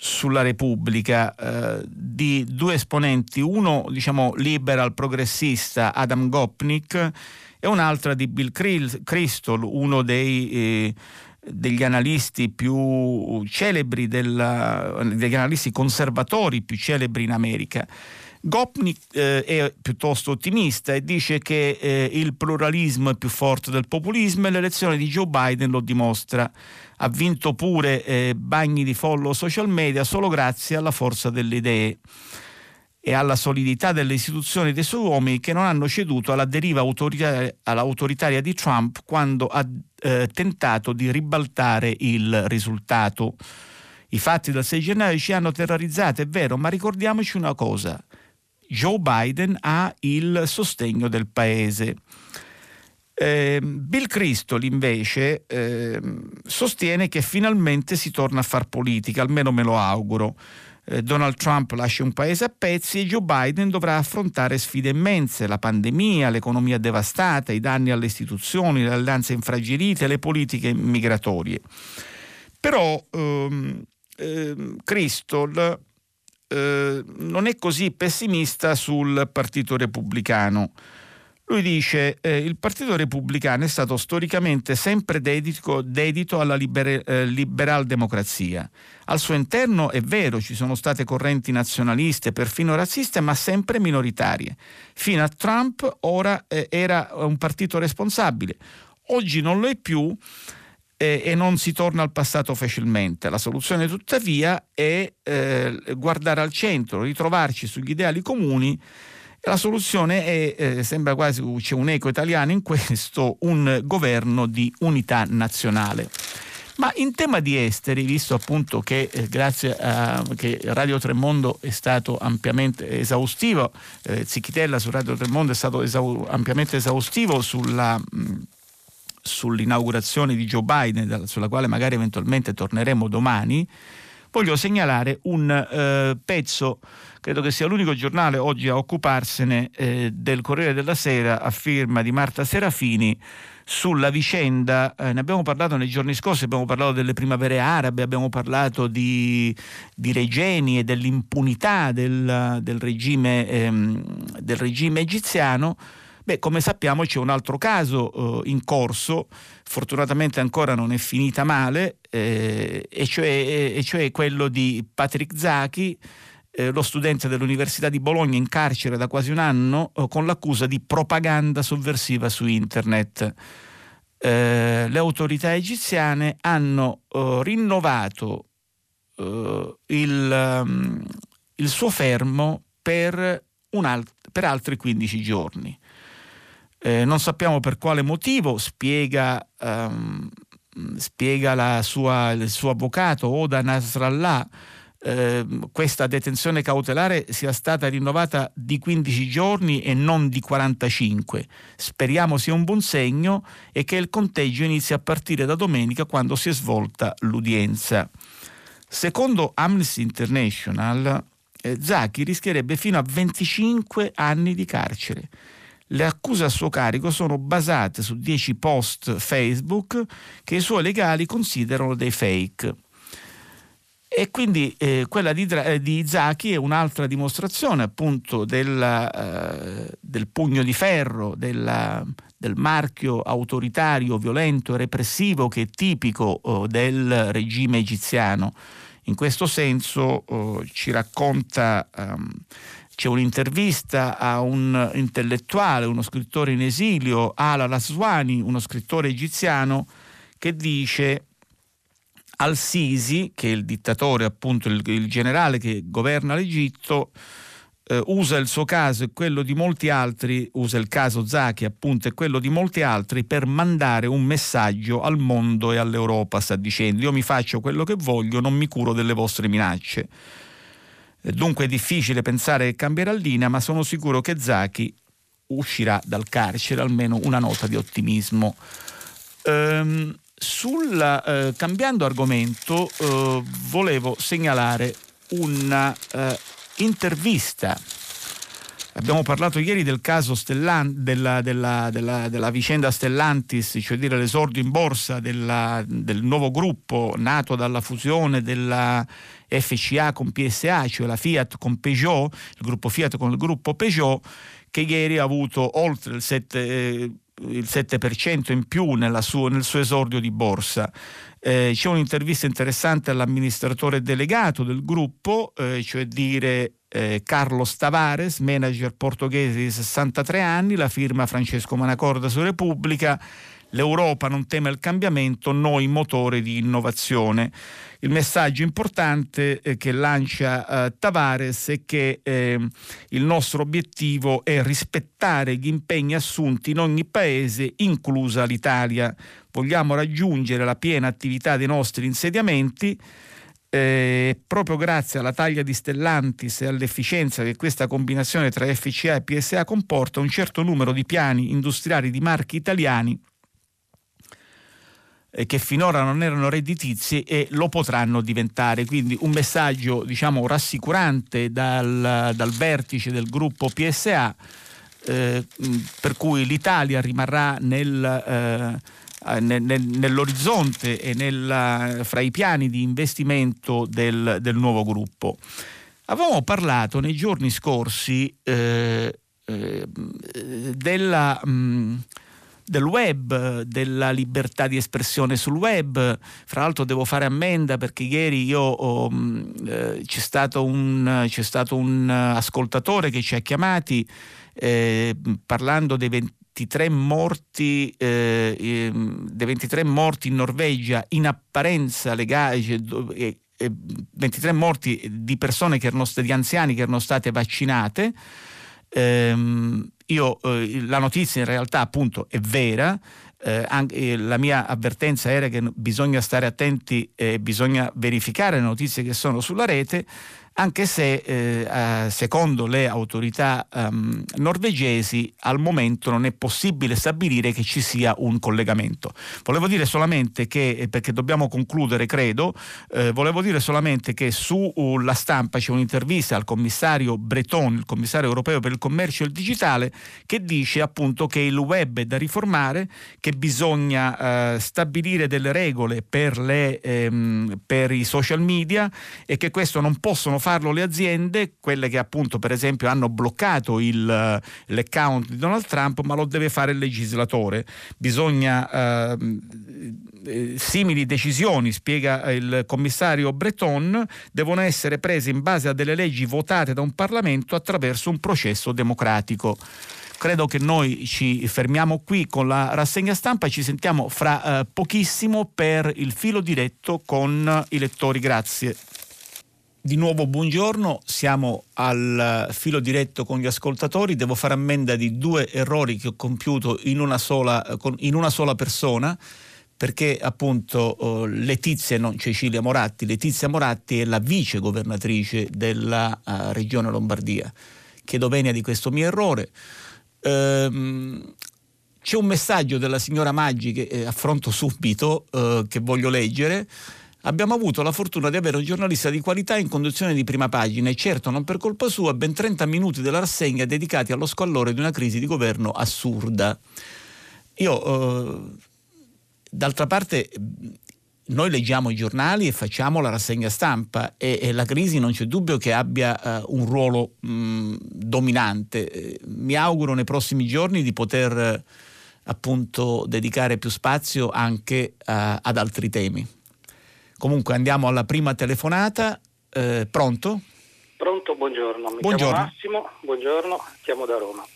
sulla Repubblica eh, di due esponenti, uno diciamo liberal progressista Adam Gopnik e un'altra di Bill Crystal, uno dei eh, degli analisti più celebri, della, degli analisti conservatori più celebri in America. Gopnik eh, è piuttosto ottimista e dice che eh, il pluralismo è più forte del populismo e l'elezione di Joe Biden lo dimostra. Ha vinto pure eh, bagni di follow social media solo grazie alla forza delle idee e alla solidità delle istituzioni dei suoi uomini che non hanno ceduto alla deriva autoritaria, di Trump quando ha eh, tentato di ribaltare il risultato. I fatti del 6 gennaio ci hanno terrorizzato, è vero, ma ricordiamoci una cosa. Joe Biden ha il sostegno del paese. Eh, Bill Crystal invece eh, sostiene che finalmente si torna a far politica, almeno me lo auguro. Eh, Donald Trump lascia un paese a pezzi e Joe Biden dovrà affrontare sfide immense, la pandemia, l'economia devastata, i danni alle istituzioni, le alleanze infragilite, le politiche migratorie. Però ehm, ehm, Crystal eh, non è così pessimista sul Partito Repubblicano. Lui dice eh, il Partito Repubblicano è stato storicamente sempre dedito, dedito alla liber, eh, liberal democrazia. Al suo interno è vero, ci sono state correnti nazionaliste, perfino razziste, ma sempre minoritarie. Fino a Trump ora eh, era un partito responsabile. Oggi non lo è più eh, e non si torna al passato facilmente. La soluzione tuttavia è eh, guardare al centro, ritrovarci sugli ideali comuni la soluzione è, eh, sembra quasi c'è un eco italiano in questo, un governo di unità nazionale. Ma in tema di esteri, visto appunto che eh, grazie a che Radio Tremondo è stato ampiamente esaustivo, eh, Zicchitella su Radio Tremondo è stato esau- ampiamente esaustivo sulla, mh, sull'inaugurazione di Joe Biden, sulla quale magari eventualmente torneremo domani, voglio segnalare un eh, pezzo credo che sia l'unico giornale oggi a occuparsene eh, del Corriere della Sera a firma di Marta Serafini sulla vicenda, eh, ne abbiamo parlato nei giorni scorsi, abbiamo parlato delle primavere arabe, abbiamo parlato di, di Regeni e dell'impunità del, del, regime, ehm, del regime egiziano. Beh, come sappiamo c'è un altro caso eh, in corso, fortunatamente ancora non è finita male, eh, e, cioè, e, cioè, quello di Patrick Zaki, eh, lo studente dell'Università di Bologna in carcere da quasi un anno eh, con l'accusa di propaganda sovversiva su internet. Eh, le autorità egiziane hanno eh, rinnovato il, um, il, suo fermo per, alt- per, altri 15 giorni. Eh, non sappiamo per quale motivo, spiega, um, spiega sua, il suo avvocato Oda Nasrallah eh, questa detenzione cautelare sia stata rinnovata di 15 giorni e non di 45. Speriamo sia un buon segno e che il conteggio inizi a partire da domenica quando si è svolta l'udienza. Secondo Amnesty International, eh, Zaki rischierebbe fino a 25 anni di carcere. Le accuse a suo carico sono basate su 10 post Facebook che i suoi legali considerano dei fake. E quindi eh, quella di, eh, di Zaki è un'altra dimostrazione appunto della, eh, del pugno di ferro, della, del marchio autoritario, violento e repressivo che è tipico oh, del regime egiziano. In questo senso oh, ci racconta, um, c'è un'intervista a un intellettuale, uno scrittore in esilio, Ala Laswani, uno scrittore egiziano, che dice al-Sisi, che è il dittatore, appunto il, il generale che governa l'Egitto, eh, usa il suo caso e quello di molti altri, usa il caso Zaki appunto e quello di molti altri per mandare un messaggio al mondo e all'Europa, sta dicendo io mi faccio quello che voglio, non mi curo delle vostre minacce. Eh, dunque è difficile pensare che cambierà linea, ma sono sicuro che Zaki uscirà dal carcere, almeno una nota di ottimismo. Ehm, sulla, eh, cambiando argomento, eh, volevo segnalare un'intervista. Eh, Abbiamo parlato ieri del caso Stellan, della, della, della, della, vicenda Stellantis, cioè dire l'esordio in borsa del nuovo gruppo nato dalla fusione della FCA con PSA, cioè la Fiat con Peugeot, il gruppo Fiat con il gruppo Peugeot, che ieri ha avuto oltre il 7 eh, il 7% in più suo, nel suo esordio di borsa. Eh, c'è un'intervista interessante all'amministratore delegato del gruppo, eh, cioè dire eh, Carlos Tavares, manager portoghese di 63 anni, la firma Francesco Manacorda su Repubblica. L'Europa non teme il cambiamento, noi motore di innovazione. Il messaggio importante eh, che lancia eh, Tavares è che eh, il nostro obiettivo è rispettare gli impegni assunti in ogni paese, inclusa l'Italia. Vogliamo raggiungere la piena attività dei nostri insediamenti. Eh, proprio grazie alla taglia di Stellantis e all'efficienza che questa combinazione tra FCA e PSA comporta, un certo numero di piani industriali di marchi italiani eh, che finora non erano redditizi e lo potranno diventare. Quindi un messaggio diciamo, rassicurante dal, dal vertice del gruppo PSA eh, per cui l'Italia rimarrà nel, eh, nel, nell'orizzonte e nel, fra i piani di investimento del, del, nuovo gruppo. Avevamo parlato nei giorni scorsi eh, eh della... Mh, del web, della libertà di espressione sul web. Fra l'altro devo fare ammenda perché ieri io mm, eh, c'è, stato un, c'è, stato un, ascoltatore che ci ha chiamati eh, parlando dei 23 morti, eh, dei 23 morti in Norvegia in apparenza. Cioè, 23 morti di persone che erano di anziani che erano state vaccinate. Ehm, io, eh, la notizia in realtà appunto è vera, eh, anche, eh, la mia avvertenza era che bisogna stare attenti e bisogna verificare le notizie che sono sulla rete anche se eh, secondo le autorità um, norvegesi al momento non è possibile stabilire che ci sia un collegamento. Volevo dire solamente che, eh, perché dobbiamo concludere credo, eh, volevo dire solamente che sulla stampa c'è un'intervista al commissario Breton, il commissario europeo per il commercio e il digitale, che dice appunto che il web è da riformare, che bisogna eh, stabilire delle regole per, le, ehm, per i social media e che questo non possono fare farlo le aziende, quelle che appunto per esempio hanno bloccato il, l'account di Donald Trump, ma lo deve fare il legislatore. Bisogna ehm, eh, simili decisioni, spiega il commissario Breton, devono essere prese in base a delle leggi votate da un Parlamento attraverso un processo democratico. Credo che noi ci fermiamo qui con la rassegna stampa e ci sentiamo fra eh, pochissimo per il filo diretto con i lettori. Grazie. Di nuovo buongiorno, siamo al filo diretto con gli ascoltatori. Devo fare ammenda di due errori che ho compiuto in una sola, in una sola persona perché appunto uh, Letizia, non Cecilia Moratti, Letizia Moratti è la vice governatrice della uh, regione Lombardia. Chiedo venia di questo mio errore. Ehm, c'è un messaggio della signora Maggi che eh, affronto subito, eh, che voglio leggere. Abbiamo avuto la fortuna di avere un giornalista di qualità in condizione di prima pagina e certo non per colpa sua ben 30 minuti della rassegna dedicati allo squallore di una crisi di governo assurda. Io, eh, d'altra parte, noi leggiamo i giornali e facciamo la rassegna stampa e, e la crisi non c'è dubbio che abbia uh, un ruolo mh, dominante. Mi auguro nei prossimi giorni di poter uh, appunto dedicare più spazio anche uh, ad altri temi. Comunque andiamo alla prima telefonata. Eh, pronto? Pronto, buongiorno. Mi buongiorno. chiamo Massimo, buongiorno, chiamo da Roma.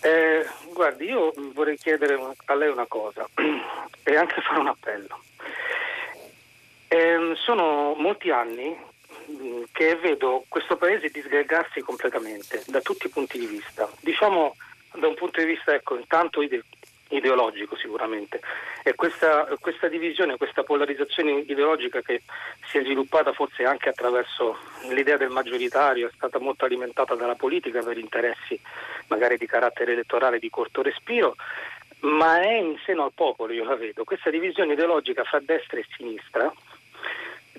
Eh, guardi, io vorrei chiedere a lei una cosa e anche fare un appello. Eh, sono molti anni mm, che vedo questo paese disgregarsi completamente da tutti i punti di vista. Diciamo da un punto di vista, ecco, intanto ideologico sicuramente. E questa, questa, divisione, questa polarizzazione ideologica che si è sviluppata forse anche attraverso l'idea del maggioritario, è stata molto alimentata dalla politica per interessi magari di carattere elettorale di corto respiro, ma è in seno al popolo, io la vedo. Questa divisione ideologica fra destra e sinistra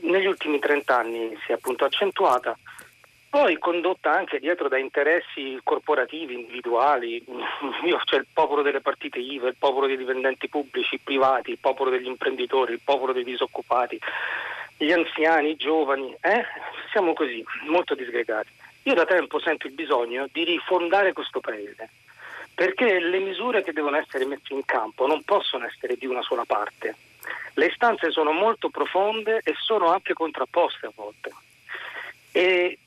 negli ultimi 30 anni si è appunto accentuata, poi condotta anche dietro da interessi corporativi, individuali, c'è il popolo delle partite IVA, il popolo dei dipendenti pubblici, privati, il popolo degli imprenditori, il popolo dei disoccupati, gli anziani, i giovani, eh? siamo così, molto disgregati. Io da tempo sento il bisogno di rifondare questo paese, perché le misure che devono essere messe in campo non possono essere di una sola parte le istanze sono molto profonde e sono anche contrapposte a volte. E,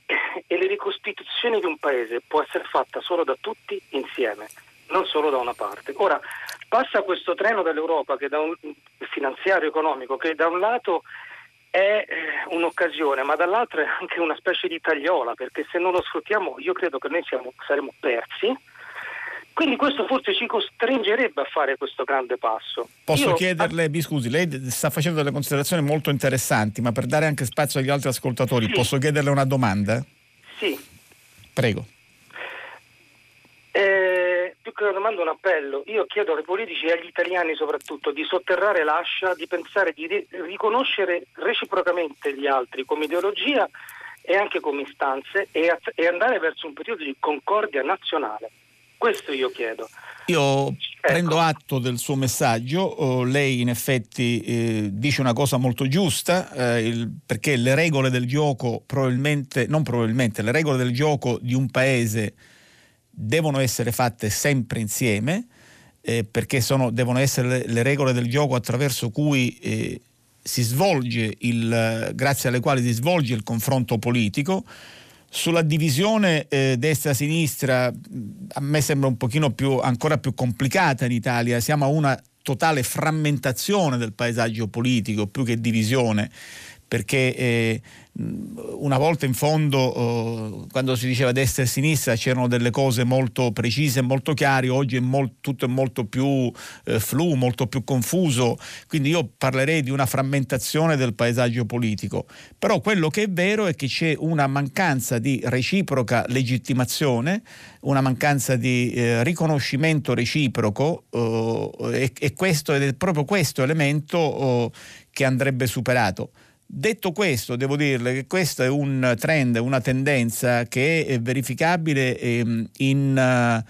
e la ricostituzione di un paese può essere fatta solo da tutti insieme, non solo da una parte. Ora, passa questo treno dell'Europa che da un finanziario economico che da un lato è eh, un'occasione, ma dall'altro è anche una specie di tagliola, perché se non lo sfruttiamo io credo che noi siamo, saremo persi quindi questo forse ci costringerebbe a fare questo grande passo. Posso Io... chiederle, mi scusi, lei sta facendo delle considerazioni molto interessanti, ma per dare anche spazio agli altri ascoltatori, sì. posso chiederle una domanda? Sì. Prego. Eh, più che una domanda, un appello. Io chiedo ai politici e agli italiani soprattutto di sotterrare l'ascia, di pensare di riconoscere reciprocamente gli altri come ideologia e anche come istanze e, e andare verso un periodo di concordia nazionale. Questo io chiedo. Io ecco. prendo atto del suo messaggio, oh, lei in effetti eh, dice una cosa molto giusta, eh, il, perché le regole del gioco probabilmente, non probabilmente, le regole del gioco di un paese devono essere fatte sempre insieme, eh, perché sono, devono essere le, le, regole del gioco attraverso cui eh, si svolge il, grazie alle quali si svolge il confronto politico sulla divisione eh, destra-sinistra a me sembra un pochino più, ancora più complicata in Italia, siamo a una totale frammentazione del paesaggio politico più che divisione perché eh, una volta in fondo eh, quando si diceva destra e sinistra c'erano delle cose molto precise molto chiare, oggi è molto, tutto è molto più eh, flu, molto più confuso, quindi io parlerei di una frammentazione del paesaggio politico, però quello che è vero è che c'è una mancanza di reciproca legittimazione, una mancanza di eh, riconoscimento reciproco eh, e, e, questo ed è proprio questo elemento oh, che andrebbe superato. Detto questo, devo dirle che questo è un trend, una tendenza che è verificabile ehm, in, eh,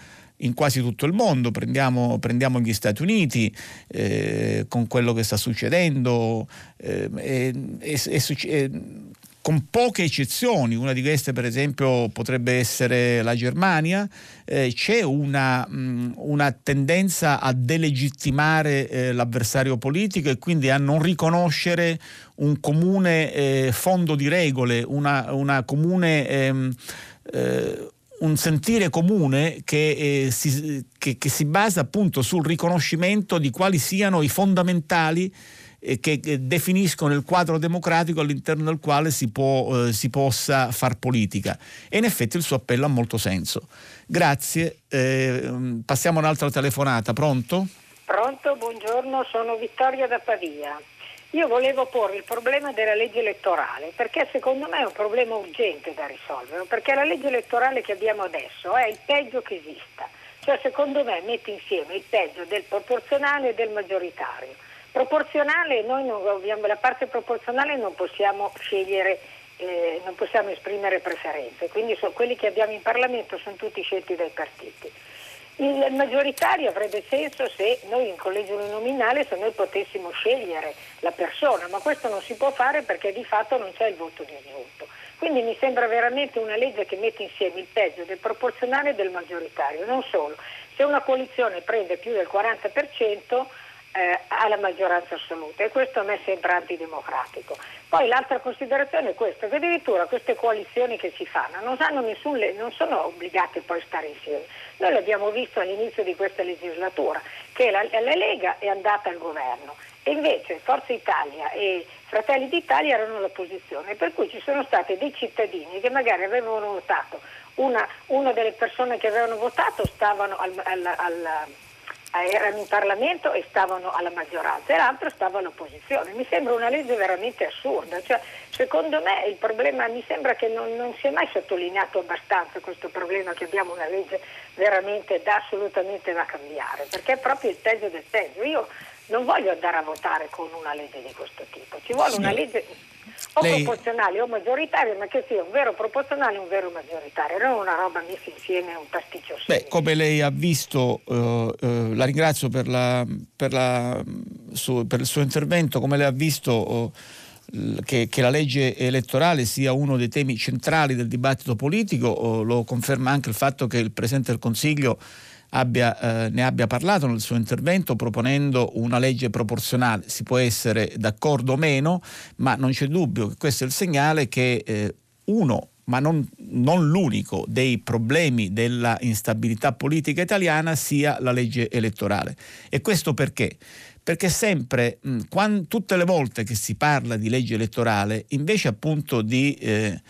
in quasi tutto il mondo. Prendiamo, prendiamo gli Stati Uniti eh, con quello che sta succedendo. Eh, è, è, è, con poche eccezioni, una di queste per esempio potrebbe essere la Germania, eh, c'è una, mh, una, tendenza a delegittimare eh, l'avversario politico e quindi a non riconoscere un comune eh, fondo di regole, una, una comune... Ehm, eh, un sentire comune che, eh, si, che, che si basa appunto sul riconoscimento di quali siano i fondamentali che definiscono il quadro democratico all'interno del quale si, può, eh, si, possa far politica. E in effetti il suo appello ha molto senso. Grazie. Eh, passiamo a un'altra telefonata. Pronto? Pronto, buongiorno, sono Vittoria da Pavia. Io volevo porre il problema della legge elettorale perché secondo me è un problema urgente da risolvere, perché la legge elettorale che abbiamo adesso è il peggio che esista. Cioè secondo me mette insieme il peggio del proporzionale e del maggioritario. Proporzionale, noi non, la parte proporzionale non possiamo scegliere, eh, non possiamo esprimere preferenze, quindi so, quelli che abbiamo in Parlamento sono tutti scelti dai partiti. Il maggioritario avrebbe senso se noi in collegio uninominale, se noi potessimo scegliere la persona, ma questo non si può fare perché di fatto non c'è il voto disgiunto. Quindi mi sembra veramente una legge che mette insieme il peggio del proporzionale e del maggioritario. Non solo, se una coalizione prende più del 40%, eh, alla maggioranza assoluta e questo a me sembra antidemocratico. Poi l'altra considerazione è questa, che addirittura queste coalizioni che si fanno non, nessun, non sono obbligate poi a stare insieme. Noi l'abbiamo visto all'inizio di questa legislatura, che la, la Lega è andata al governo e invece Forza Italia e Fratelli d'Italia erano all'opposizione, per cui ci sono stati dei cittadini che magari avevano votato, una, una delle persone che avevano votato stavano al, al, al erano in Parlamento e stavano alla maggioranza e l'altro stava all'opposizione. Mi sembra una legge veramente assurda. Cioè, secondo me il problema, mi sembra che non, non, si è mai sottolineato abbastanza questo problema che abbiamo una legge veramente da, assolutamente da cambiare, perché è proprio il peggio del peggio. Io non voglio andare a votare con una legge di questo tipo, ci vuole una legge o Lei... proporzionale o maggioritaria, ma che sia un vero proporzionale e un vero maggioritario, non una roba messa insieme, un pasticcio Beh, come lei ha visto, eh, eh, la ringrazio per, la, per, la, su, per, il suo intervento, come lei ha visto eh, che, che, la legge elettorale sia uno dei temi centrali del dibattito politico, lo conferma anche il fatto che il Presidente del Consiglio abbia, eh, ne abbia parlato nel suo intervento proponendo una legge proporzionale. Si può essere d'accordo o meno, ma non c'è dubbio che questo è il segnale che eh, uno ma non, non, l'unico dei problemi della instabilità politica italiana sia la legge elettorale. E questo perché? Perché sempre, mh, quando, tutte le volte che si parla di legge elettorale, invece appunto di eh,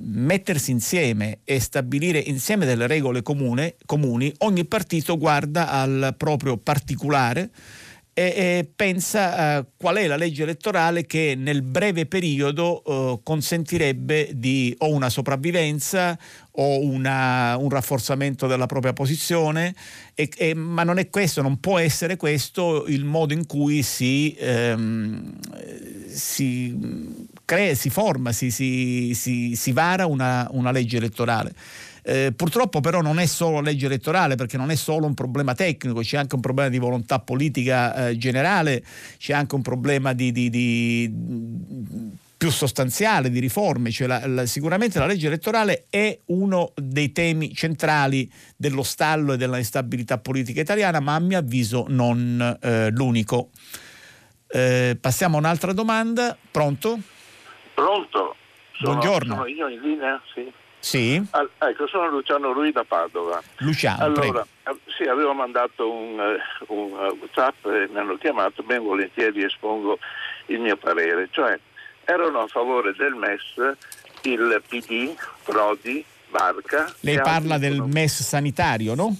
mettersi insieme e stabilire insieme delle regole comune, comuni, ogni partito guarda al proprio particolare e, e pensa a qual è la legge elettorale che nel breve periodo eh, consentirebbe di o una sopravvivenza o una, un rafforzamento della propria posizione, e, e, ma non è questo, non può essere questo il modo in cui si, ehm, si crea, si forma, si, si, si, si vara una, una, legge elettorale. Eh, purtroppo però non è solo legge elettorale perché non è solo un problema tecnico, c'è anche un problema di volontà politica eh, generale, c'è anche un problema di, di, di più sostanziale di riforme, cioè la, la, sicuramente la legge elettorale è uno dei temi centrali dello stallo e della instabilità politica italiana, ma a mio avviso non eh, l'unico. Eh, passiamo a un'altra domanda. Pronto? Pronto? Sono, Buongiorno. Sono io in linea? Sì. Sì. Ah, ecco, sono Luciano Rui da Padova. Luciano, allora, prego. sì, avevo mandato un, eh, un uh, WhatsApp e mi hanno chiamato, ben volentieri espongo il mio parere. Cioè, erano a favore del MES il PD, Prodi, Barca. Lei parla del MES sanitario, no?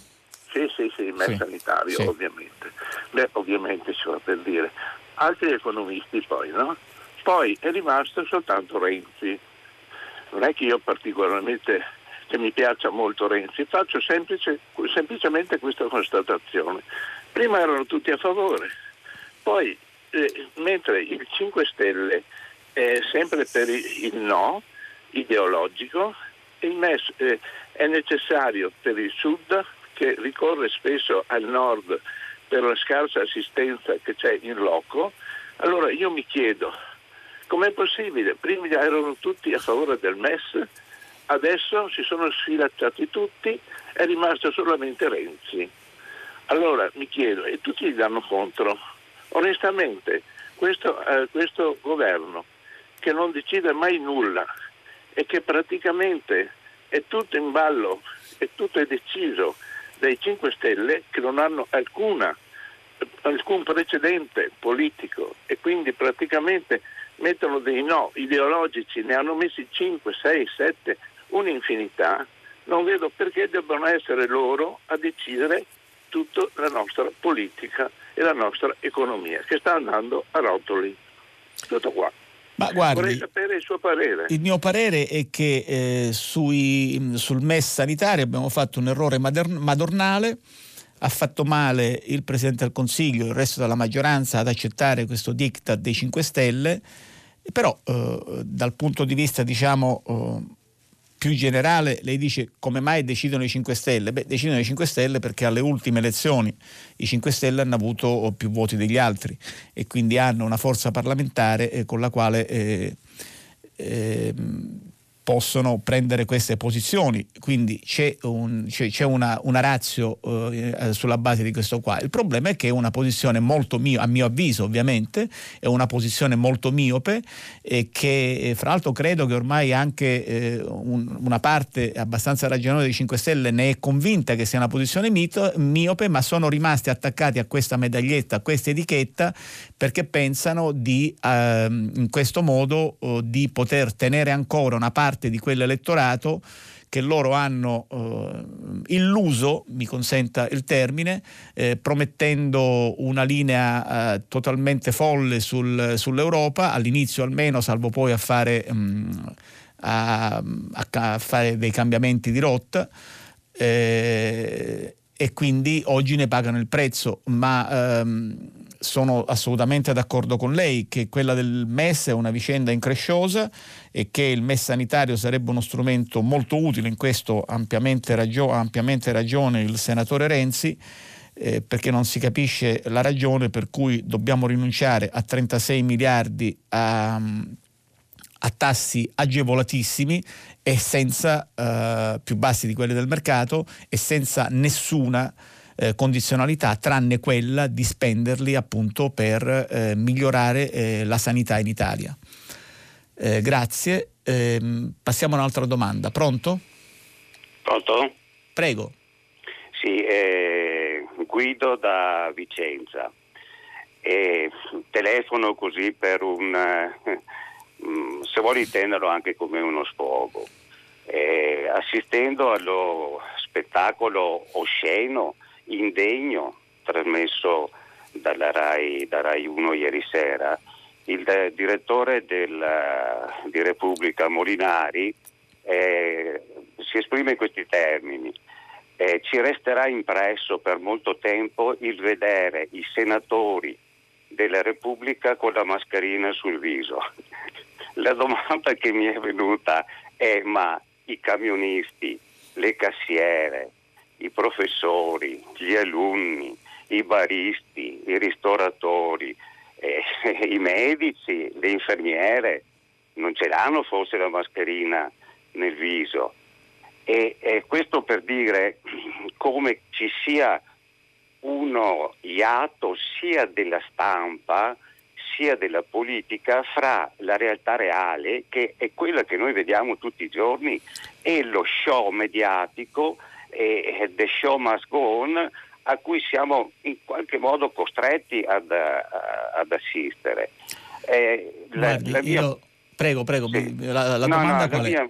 Sì, sì, sì, il MES sì, sanitario, sì. ovviamente. Beh, ovviamente si va per dire. Altri economisti poi, no? Poi è rimasto soltanto Renzi. Non è che io particolarmente che mi piaccia molto Renzi, faccio semplice, semplicemente questa constatazione. Prima erano tutti a favore, poi eh, mentre il 5 Stelle è sempre per il no ideologico, il MES eh, è necessario per il Sud che ricorre spesso al Nord per la scarsa assistenza che c'è in loco. Allora io mi chiedo Com'è possibile? Prima erano tutti a favore del MES, adesso si sono sfilacciati tutti, è rimasto solamente Renzi. Allora mi chiedo, e tutti gli danno contro? Onestamente, questo, eh, questo governo che non decide mai nulla e che praticamente è tutto in ballo e tutto è deciso dai 5 Stelle che non hanno alcuna, alcun precedente politico e quindi praticamente mettono dei no ideologici, ne hanno messi 5, 6, 7, un'infinità, non vedo perché debbano essere loro a decidere tutta la nostra politica e la nostra economia che sta andando a rotoli. Tutto qua. Ma guardi, Vorrei sapere il suo parere. Il mio parere è che eh, sui, sul MES sanitario abbiamo fatto un errore madornale, ha fatto male il Presidente del Consiglio e il resto della maggioranza ad accettare questo diktat dei 5 Stelle, però eh, dal punto di vista diciamo, eh, più generale, lei dice come mai decidono i 5 Stelle? Beh, decidono i 5 Stelle perché alle ultime elezioni i 5 Stelle hanno avuto più voti degli altri e quindi hanno una forza parlamentare eh, con la quale eh, eh, possono prendere queste posizioni, quindi c'è, un, c'è, c'è una, una, razio eh, sulla base di questo qua. Il problema è che è una posizione molto mio, a mio avviso ovviamente, è una posizione molto miope e che eh, fra l'altro credo che ormai anche eh, un, una parte abbastanza ragionevole dei 5 Stelle ne è convinta che sia una posizione mito, miope, ma sono rimasti attaccati a questa medaglietta, a questa etichetta, perché pensano di ehm, in questo modo oh, di poter tenere ancora una parte parte di quell'elettorato che loro hanno eh, illuso, mi consenta il termine, eh, promettendo una linea eh, totalmente folle sul, sull'Europa, all'inizio almeno, salvo poi a fare, mh, mm, a, a fare dei cambiamenti di rotta. Eh, e quindi oggi ne pagano il prezzo, ma ehm, sono assolutamente d'accordo con lei che quella del MES è una vicenda incresciosa e che il MES sanitario sarebbe uno strumento molto utile, in questo ampiamente, ragio- ampiamente ragione il senatore Renzi, eh, perché non si capisce la ragione per cui dobbiamo rinunciare a 36 miliardi a, a tassi agevolatissimi e senza eh, più bassi di quelli del mercato e senza nessuna eh, condizionalità tranne quella di spenderli appunto per eh, migliorare eh, la sanità in Italia. Eh, grazie. Ehm, passiamo a un'altra domanda. Pronto? Pronto? Prego. Sì, eh, Guido da Vicenza. telefono così per un, mm, se vuoi intenderlo anche come uno sfogo. assistendo allo spettacolo osceno indegno trasmesso dalla Rai, da Rai 1 ieri sera, il direttore del, di Repubblica Molinari eh, si esprime in questi termini. Eh, ci resterà impresso per molto tempo il vedere i senatori della Repubblica con la mascherina sul viso. La domanda che mi è venuta è ma i camionisti, le cassiere, i professori, gli alunni, i baristi, i ristoratori, eh, i medici, le infermiere, non ce l'hanno forse la mascherina nel viso. E, e questo per dire come ci sia uno iato sia della stampa sia della politica fra la realtà reale, che è quella che noi vediamo tutti i giorni, e lo show mediatico e The Show Must Go On a cui siamo in qualche modo costretti ad, ad assistere. Eh, la, Guardi, la mia... io... Prego, prego, sì. la, la, no, domanda no, mia,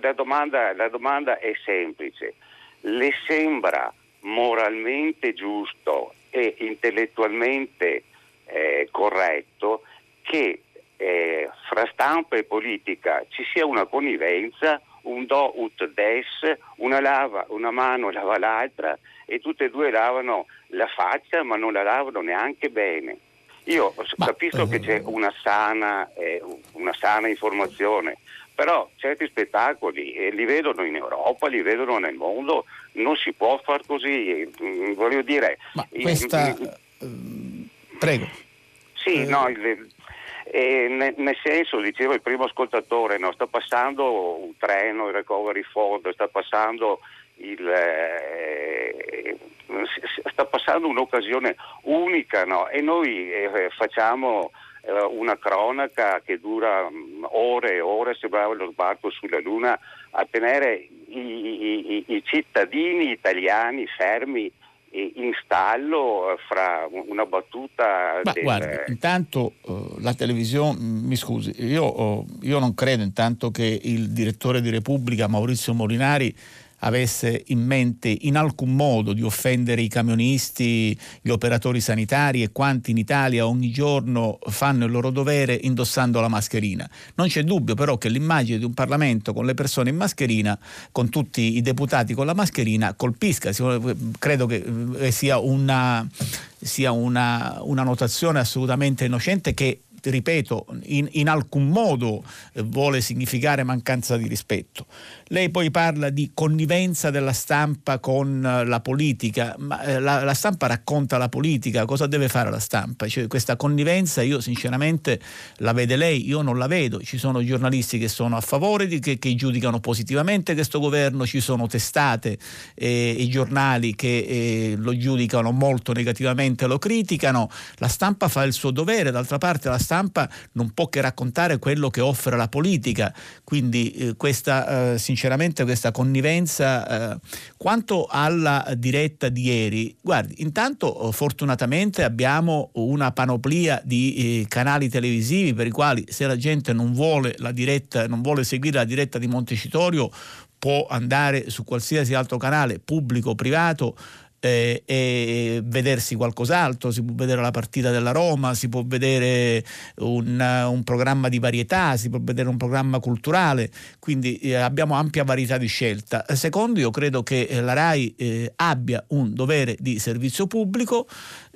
la, domanda, la domanda è semplice. Le sembra moralmente giusto e intellettualmente eh, corretto che eh, fra stampa e politica ci sia una connivenza un do ut des, una, lava, una mano lava l'altra e tutte e due lavano la faccia ma non la lavano neanche bene. Io ma, capisco uh... che c'è una sana, eh, una sana, informazione, però certi spettacoli eh, li vedono in Europa, li vedono nel mondo, non si può far così. Mm, voglio dire... Ma questa... Uh, prego. Sì, uh... no, il, E nel, senso, diceva il primo ascoltatore, no, sta passando un treno, il recovery fund, sta passando il, eh, sta passando un'occasione unica no? e noi eh, facciamo eh, una cronaca che dura mm, ore e ore, sembrava lo sbarco sulla Luna, a tenere i, i, i cittadini italiani fermi in stallo fra una battuta. Ma del... guarda, intanto uh, la televisione, mi scusi, io, uh, io, non credo intanto che il direttore di Repubblica Maurizio Molinari avesse in mente in alcun modo di offendere i camionisti, gli operatori sanitari e quanti in Italia ogni giorno fanno il loro dovere indossando la mascherina. Non c'è dubbio però che l'immagine di un Parlamento con le persone in mascherina, con tutti i deputati con la mascherina, colpisca. Credo che eh, sia una, sia una, una notazione assolutamente innocente che ripeto, in, in, alcun modo eh, vuole significare mancanza di rispetto. Lei poi parla di connivenza della stampa con eh, la politica, ma eh, la, la, stampa racconta la politica, cosa deve fare la stampa? Cioè, questa connivenza io sinceramente la vede lei, io non la vedo, ci sono giornalisti che sono a favore, di, che, che giudicano positivamente questo governo, ci sono testate e giornali che lo giudicano molto negativamente, lo criticano, la stampa fa il suo dovere, d'altra parte la stampa non può che raccontare quello che offre la politica, quindi eh, questa sinceramente sinceramente questa connivenza. Eh, quanto alla diretta di ieri, guardi, intanto eh, fortunatamente abbiamo una panoplia di eh, canali televisivi per i quali se la gente non vuole la diretta, non vuole seguire la diretta di Montecitorio può andare su qualsiasi altro canale, pubblico o privato, eh, e vedersi qualcos'altro, si può vedere la partita della Roma, si può vedere un, un programma di varietà, si può vedere un programma culturale, quindi eh, abbiamo ampia varietà di scelta. Secondo, io credo che eh, la RAI eh, abbia un dovere di servizio pubblico,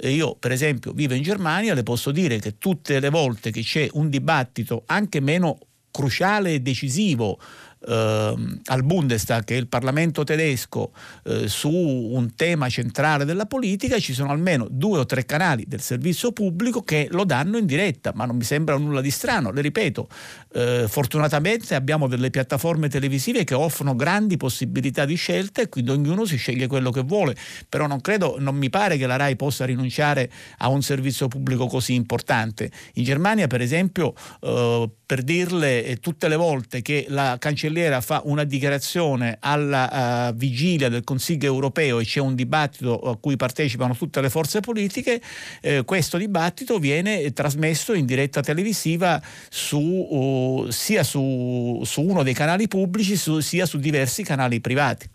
io per esempio vivo in Germania, le posso dire che tutte le volte che c'è un dibattito anche meno cruciale e decisivo eh, al Bundestag, che è il Parlamento tedesco, eh, su un tema centrale della politica, ci sono almeno due o tre canali del servizio pubblico che lo danno in diretta, ma non mi sembra nulla di strano. Le ripeto, eh, fortunatamente abbiamo delle piattaforme televisive che offrono grandi possibilità di scelta e quindi ognuno si sceglie quello che vuole, però non credo, non mi pare che la RAI possa rinunciare a un servizio pubblico così importante. In Germania, per esempio, eh, per dirle eh, tutte le volte che la cancelliera fa una dichiarazione alla uh, vigilia del Consiglio europeo e c'è un dibattito a cui partecipano tutte le forze politiche, eh, questo dibattito viene trasmesso in diretta televisiva su, uh, sia su, su, uno dei canali pubblici su, sia su diversi canali privati.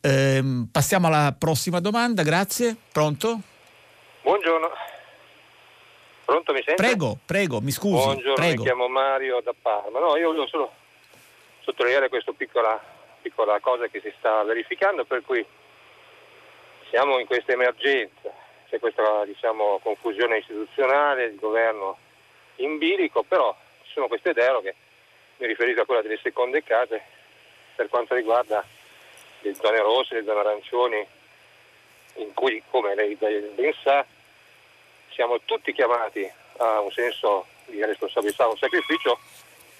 Eh, passiamo alla prossima domanda, grazie. Pronto? Buongiorno. Pronto, mi sente? Prego, prego, mi scusi. Buongiorno, prego. mi chiamo Mario da Parma. No, io volevo solo sottolineare questa piccola, piccola cosa che si sta verificando, per cui siamo in questa emergenza, c'è questa diciamo, confusione istituzionale, il governo in bilico, però ci sono queste deroghe, mi riferisco a quella delle seconde case, per quanto riguarda le zone rosse, le zone arancioni, in cui, come lei ben sa, siamo tutti chiamati a un senso di responsabilità, a un sacrificio,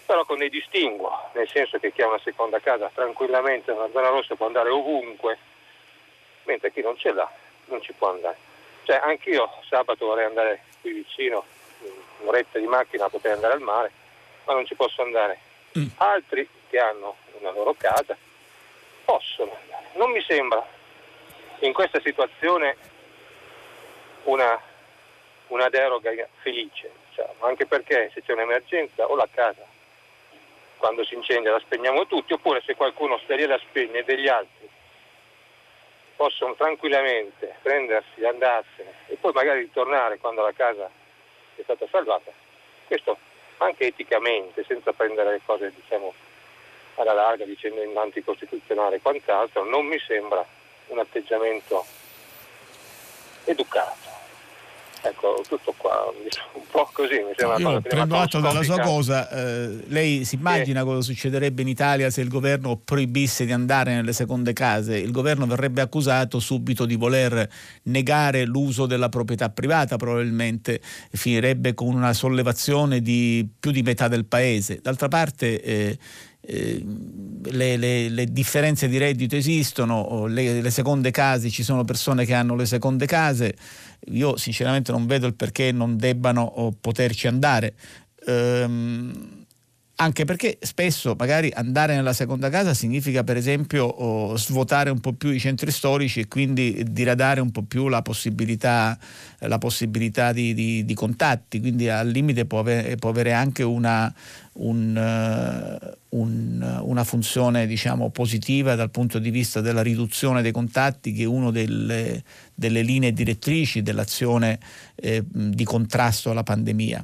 però con dei distinguo, nel senso che chi ha una seconda casa tranquillamente nella zona rossa può andare ovunque, mentre chi non ce l'ha non ci può andare. Cioè anch'io sabato vorrei andare qui vicino, un'oretta di macchina potrei andare al mare, ma non ci posso andare. Mm. Altri che hanno una loro casa possono andare. Non mi sembra in questa situazione una una deroga felice, diciamo, anche perché se c'è un'emergenza o la casa quando si incendia la spegniamo tutti, oppure se qualcuno e la spegne degli altri possono tranquillamente prendersi, andarsene e poi magari ritornare quando la casa è stata salvata. Questo anche eticamente, senza prendere le cose diciamo, alla larga dicendo in anticostituzionale e quant'altro, non mi sembra un atteggiamento educato. Ecco, tutto qua, un po' così mi sembra Io prendo atto della sua cosa, eh, lei si immagina sì. cosa succederebbe in Italia se il governo proibisse di andare nelle seconde case? Il governo verrebbe accusato subito di voler negare l'uso della proprietà privata, probabilmente finirebbe con una sollevazione di più di metà del paese. D'altra parte eh, eh, le, le, le, differenze di reddito esistono, le, le, seconde case, ci sono persone che hanno le seconde case, io sinceramente non vedo il perché non debbano poterci andare. Ehm, anche perché spesso magari andare nella seconda casa significa per esempio oh, svuotare un po' più i centri storici e quindi diradare un po' più la possibilità, la possibilità di, di, di, contatti, quindi al limite può avere, può avere anche una, un, uh, un, una funzione diciamo, positiva dal punto di vista della riduzione dei contatti che è una delle, delle, linee direttrici dell'azione eh, di contrasto alla pandemia.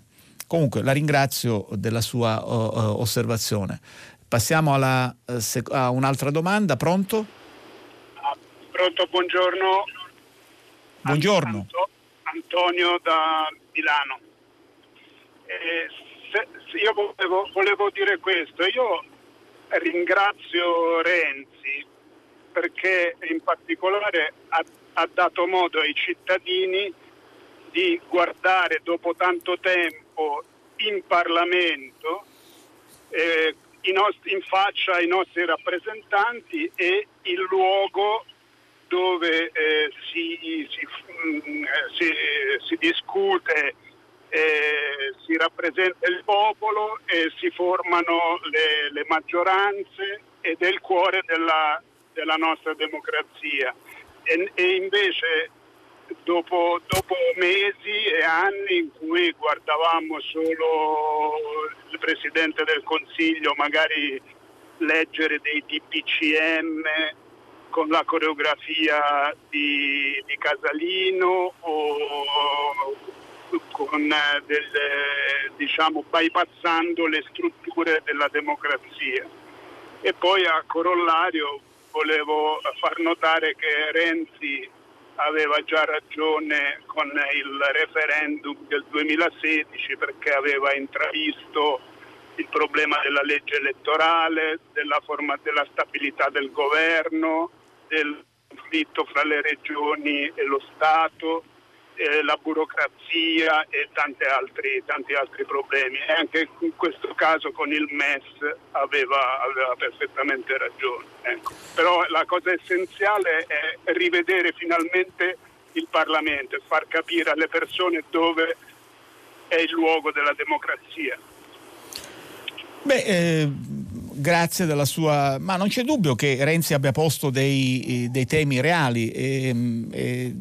Comunque la ringrazio della sua uh, osservazione. Passiamo alla, uh, sec- a un'altra domanda. Pronto? Pronto, buongiorno. Buongiorno. Antonio da Milano. Eh, se, se io volevo, volevo dire questo. Io ringrazio Renzi perché in particolare ha, ha dato modo ai cittadini di guardare dopo tanto tempo in Parlamento eh, in, in, faccia ai nostri rappresentanti e il luogo dove eh, si, si, mm, si, si, discute, eh, si rappresenta il popolo e si formano le, le maggioranze ed è il cuore della, della nostra democrazia. E, e invece dopo, dopo, mesi e anni in cui guardavamo solo il Presidente del Consiglio magari leggere dei DPCM con la coreografia di, di Casalino o con del, diciamo, bypassando le strutture della democrazia. E poi a corollario volevo far notare che Renzi aveva già ragione con il referendum del 2016 perché aveva intravisto il problema della legge elettorale, della, forma, della stabilità del governo, del conflitto fra le regioni e lo Stato, eh, la burocrazia e altri, tanti altri problemi. E anche in questo caso con il MES aveva, aveva perfettamente ragione. Ecco. Però la cosa essenziale è rivedere finalmente il Parlamento e far capire alle persone dove è il luogo della democrazia. Beh, eh, grazie della sua... ma non c'è dubbio che Renzi abbia posto dei, dei temi reali. E, e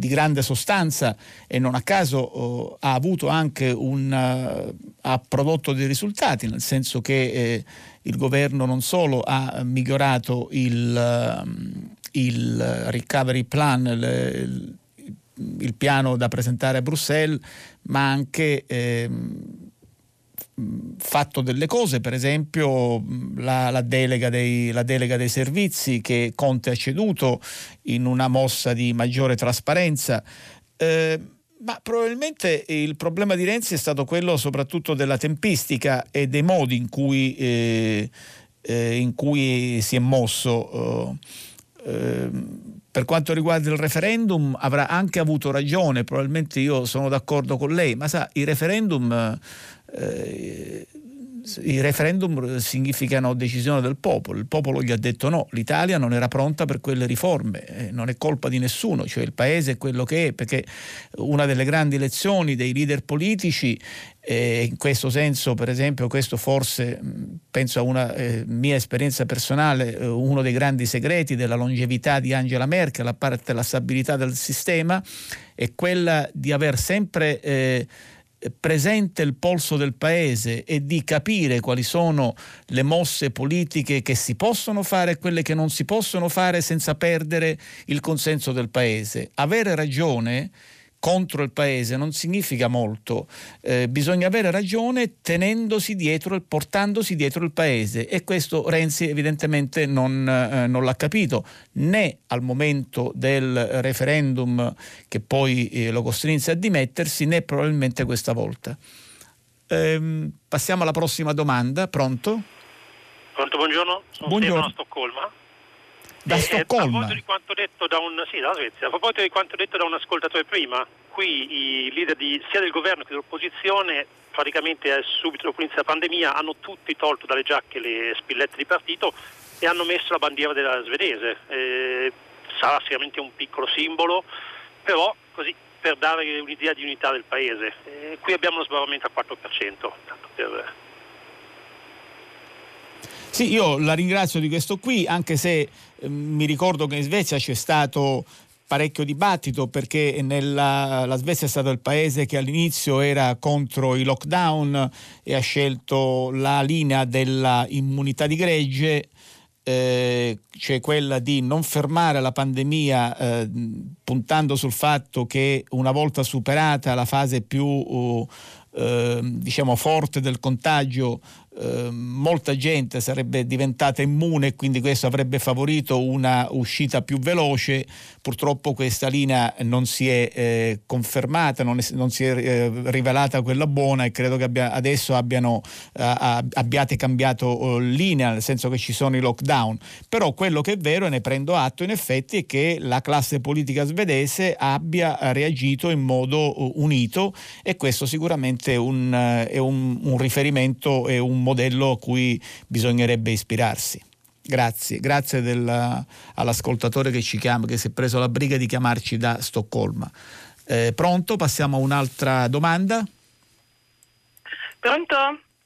di grande sostanza e non a caso oh, ha avuto anche un uh, ha prodotto dei risultati, nel senso che eh, il governo non solo ha migliorato il, uh, il recovery plan, il, il, piano da presentare a Bruxelles, ma anche eh, fatto delle cose, per esempio la, la, delega dei, la, delega dei, servizi che Conte ha ceduto in una mossa di maggiore trasparenza. Eh, ma probabilmente il problema di Renzi è stato quello soprattutto della tempistica e dei modi in cui, eh, eh, in cui si è mosso. Eh, per quanto riguarda il referendum avrà anche avuto ragione, probabilmente io sono d'accordo con lei, ma sa, i referendum eh, i referendum significano decisione del popolo, il popolo gli ha detto no, l'Italia non era pronta per quelle riforme, eh, non è colpa di nessuno, cioè il paese è quello che è, perché una delle grandi lezioni dei leader politici, eh, in questo senso per esempio questo forse, penso a una eh, mia esperienza personale, eh, uno dei grandi segreti della longevità di Angela Merkel, a parte la stabilità del sistema, è quella di aver sempre eh, presente il polso del paese e di capire quali sono le mosse politiche che si possono fare e quelle che non si possono fare senza perdere il consenso del paese. Avere ragione contro il paese non significa molto, eh, bisogna avere ragione tenendosi dietro e portandosi dietro il paese e questo Renzi evidentemente non, eh, non l'ha capito né al momento del referendum che poi eh, lo costrinse a dimettersi né probabilmente questa volta. Ehm, passiamo alla prossima domanda, pronto? Pronto, buongiorno, sono buongiorno. Stefano a Stoccolma. Da eh, Stoccolma? A proposito di quanto detto da un, sì, dalla Svezia, a proposito di quanto detto da un ascoltatore prima, qui i leader di, sia del governo che dell'opposizione praticamente subito dopo l'inizio della pandemia hanno tutti tolto dalle giacche le spillette di partito e hanno messo la bandiera della svedese. Eh, sarà sicuramente un piccolo simbolo, però così per dare un'idea di unità del paese. Eh, qui abbiamo uno sbarramento al 4%. Per... Sì, io la ringrazio di questo qui, anche se eh, mi ricordo che in Svezia c'è stato parecchio dibattito perché nella, la Svezia è stato il paese che all'inizio era contro i lockdown e ha scelto la linea dell'immunità di gregge, eh, cioè quella di non fermare la pandemia eh, puntando sul fatto che una volta superata la fase più eh, diciamo forte del contagio eh, molta gente sarebbe diventata immune e quindi questo avrebbe favorito una uscita più veloce. Purtroppo questa linea non si è eh, confermata, non, è, non si è eh, rivelata quella buona e credo che abbia, adesso abbiano, abbiate cambiato oh, linea, nel senso che ci sono i lockdown. Però quello che è vero, e ne prendo atto in effetti, è che la classe politica svedese abbia reagito in modo oh, unito e questo sicuramente un, è un, un riferimento e un modello a cui bisognerebbe ispirarsi. Grazie, grazie del, all'ascoltatore che ci chiama, che si è preso la briga di chiamarci da Stoccolma. Eh, pronto? Passiamo a un'altra domanda. Pronto?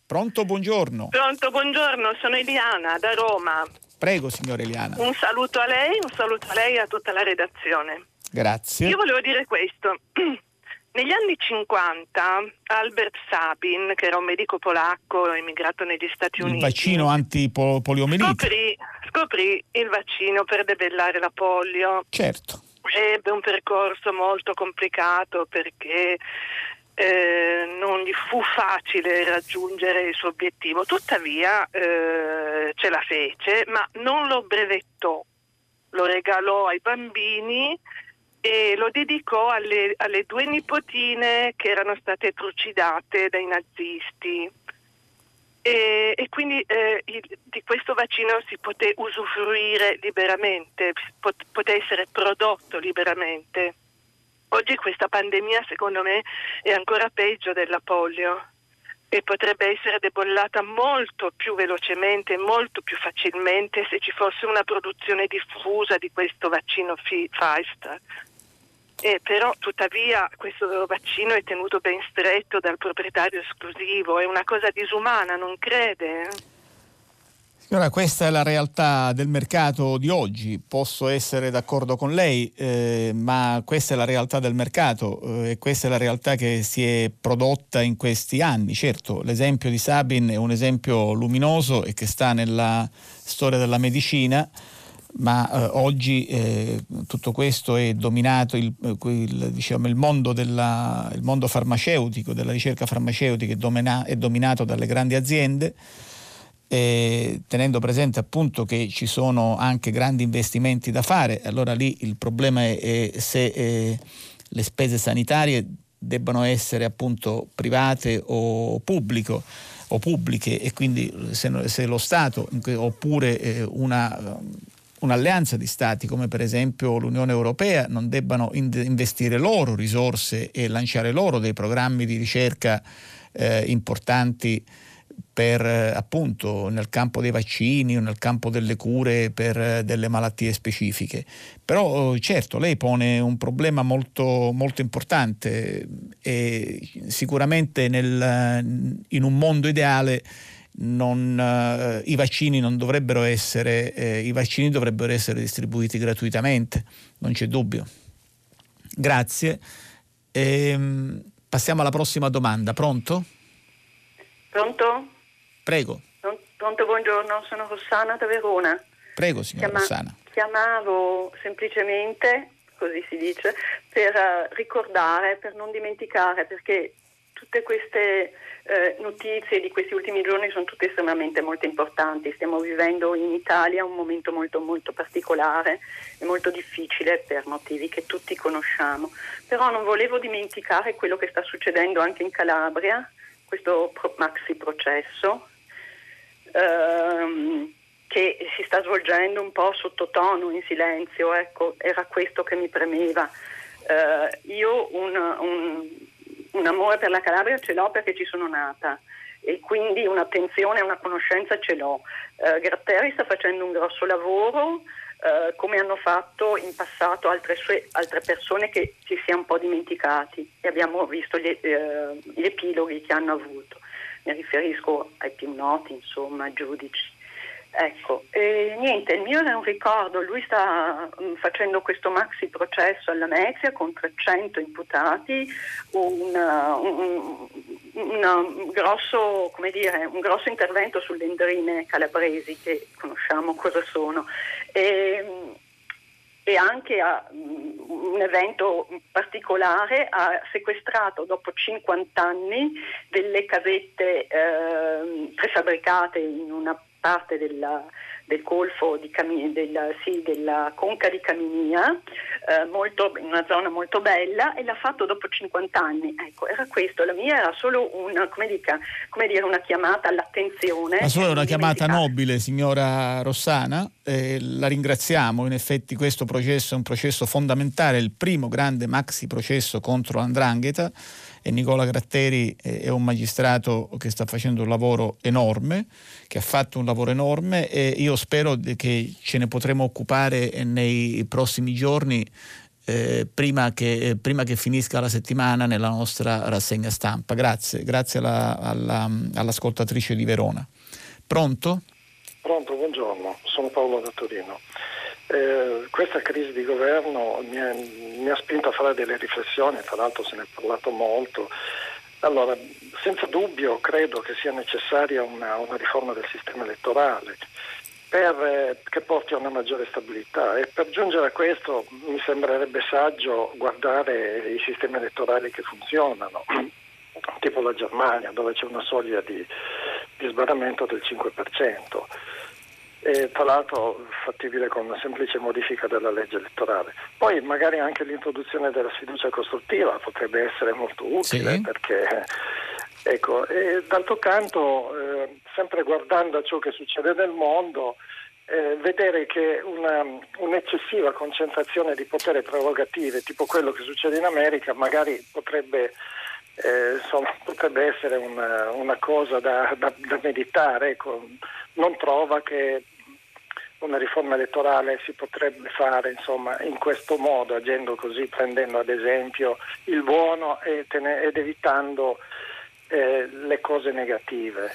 Pronto, buongiorno. Pronto, buongiorno, sono Eliana da Roma. Prego, signora Eliana. Un saluto a lei, un saluto a lei e a tutta la redazione. Grazie. Io volevo dire questo. Negli anni 50 Albert Sabin, che era un medico polacco emigrato negli Stati Uniti, il vaccino antipoliomielite, scoprì, scoprì il vaccino per debellare la polio. Certo. Ebbe un percorso molto complicato perché eh, non gli fu facile raggiungere il suo obiettivo, tuttavia eh, ce la fece, ma non lo brevettò, lo regalò ai bambini e lo dedicò alle, alle due nipotine che erano state trucidate dai nazisti. E, e, quindi eh, il, di questo vaccino si poté usufruire liberamente, pot, poté essere prodotto liberamente. Oggi questa pandemia secondo me è ancora peggio della polio e potrebbe essere debollata molto più velocemente, molto più facilmente se ci fosse una produzione diffusa di questo vaccino Pfizer eh, però tuttavia questo vaccino è tenuto ben stretto dal proprietario esclusivo, è una cosa disumana, non crede? Signora, questa è la realtà del mercato di oggi, posso essere d'accordo con lei, eh, ma questa è la realtà del mercato eh, e questa è la realtà che si è prodotta in questi anni. Certo, l'esempio di Sabin è un esempio luminoso e che sta nella storia della medicina ma eh, oggi eh, tutto questo è dominato, il, il, diciamo, il, mondo della, il, mondo farmaceutico, della ricerca farmaceutica è, domina, è dominato dalle grandi aziende, eh, tenendo presente appunto che ci sono anche grandi investimenti da fare, allora lì il problema è, è se eh, le spese sanitarie debbano essere appunto private o pubblico o pubbliche e quindi se, se lo Stato oppure eh, una un'alleanza di stati come per esempio l'Unione Europea non debbano investire loro risorse e lanciare loro dei programmi di ricerca eh, importanti per appunto nel campo dei vaccini o nel campo delle cure per eh, delle malattie specifiche. Però certo lei pone un problema molto, molto importante e sicuramente nel, in un mondo ideale non, eh, i vaccini non dovrebbero essere, eh, i vaccini dovrebbero essere distribuiti gratuitamente, non c'è dubbio. Grazie. Ehm, passiamo alla prossima domanda. Pronto? Pronto? Prego. Pronto, buongiorno, sono Rossana da Verona. Prego, signora Chiama- Rossana. Chiamavo semplicemente così si dice, per uh, ricordare, per non dimenticare, perché tutte queste eh, notizie di questi ultimi giorni sono tutte estremamente molto importanti. Stiamo vivendo in Italia un momento molto, molto particolare e molto difficile per motivi che tutti conosciamo. Però non volevo dimenticare quello che sta succedendo anche in Calabria, questo maxi processo. Ehm, che si sta svolgendo un po' sottotono, in silenzio, ecco, era questo che mi premeva. Uh, io un, un, un amore per la Calabria ce l'ho perché ci sono nata e quindi un'attenzione e una conoscenza ce l'ho. Uh, Gratteri sta facendo un grosso lavoro, uh, come hanno fatto in passato altre, sue, altre, persone che ci si è un po' dimenticati e abbiamo visto gli, uh, gli epiloghi che hanno avuto. Mi riferisco ai più noti, insomma, giudici Ecco, e niente, il mio è un ricordo, lui sta um, facendo questo maxi processo alla Mezia con 300 imputati, una, un, una, un, grosso, dire, un, grosso, intervento sulle endrine calabresi che conosciamo cosa sono. E, e anche a, um, un evento particolare ha sequestrato dopo 50 anni delle casette eh, prefabbricate in una parte della, del golfo di Cami, della, sì, della conca di Caminia, eh, molto, in una zona molto bella, e l'ha fatto dopo 50 anni. Ecco, era questo, la mia era solo una, come, dica, come dire, una chiamata all'attenzione. La sua è una chiamata nobile, signora Rossana, eh, la ringraziamo, in effetti questo processo è un processo fondamentale, il primo grande maxi processo contro l'andrangheta e Nicola Gratteri è un magistrato che sta facendo un lavoro enorme, che ha fatto un lavoro enorme e io spero che ce ne potremo occupare nei prossimi giorni eh, prima, che, eh, prima, che, finisca la settimana nella nostra rassegna stampa. Grazie, grazie alla, alla, all'ascoltatrice di Verona. Pronto? Pronto, buongiorno, sono Paolo da Torino. Eh, questa crisi di governo mi, è, mi, ha spinto a fare delle riflessioni, tra l'altro se ne è parlato molto. Allora, senza dubbio credo che sia necessaria una, una riforma del sistema elettorale per, eh, che porti a una maggiore stabilità e per giungere a questo mi sembrerebbe saggio guardare i sistemi elettorali che funzionano, tipo la Germania dove c'è una soglia di, di sbarramento del 5% e tra l'altro fattibile con una semplice modifica della legge elettorale. Poi magari anche l'introduzione della sfiducia costruttiva potrebbe essere molto utile sì. perché ecco, e d'altro canto eh, sempre guardando a ciò che succede nel mondo eh, vedere che una, un'eccessiva concentrazione di potere prerogative tipo quello che succede in America magari potrebbe eh, insomma, potrebbe essere una, una cosa da, da, da meditare, ecco, non trova che una riforma elettorale si potrebbe fare insomma, in questo modo, agendo così, prendendo ad esempio il buono ed, evitando eh, le cose negative.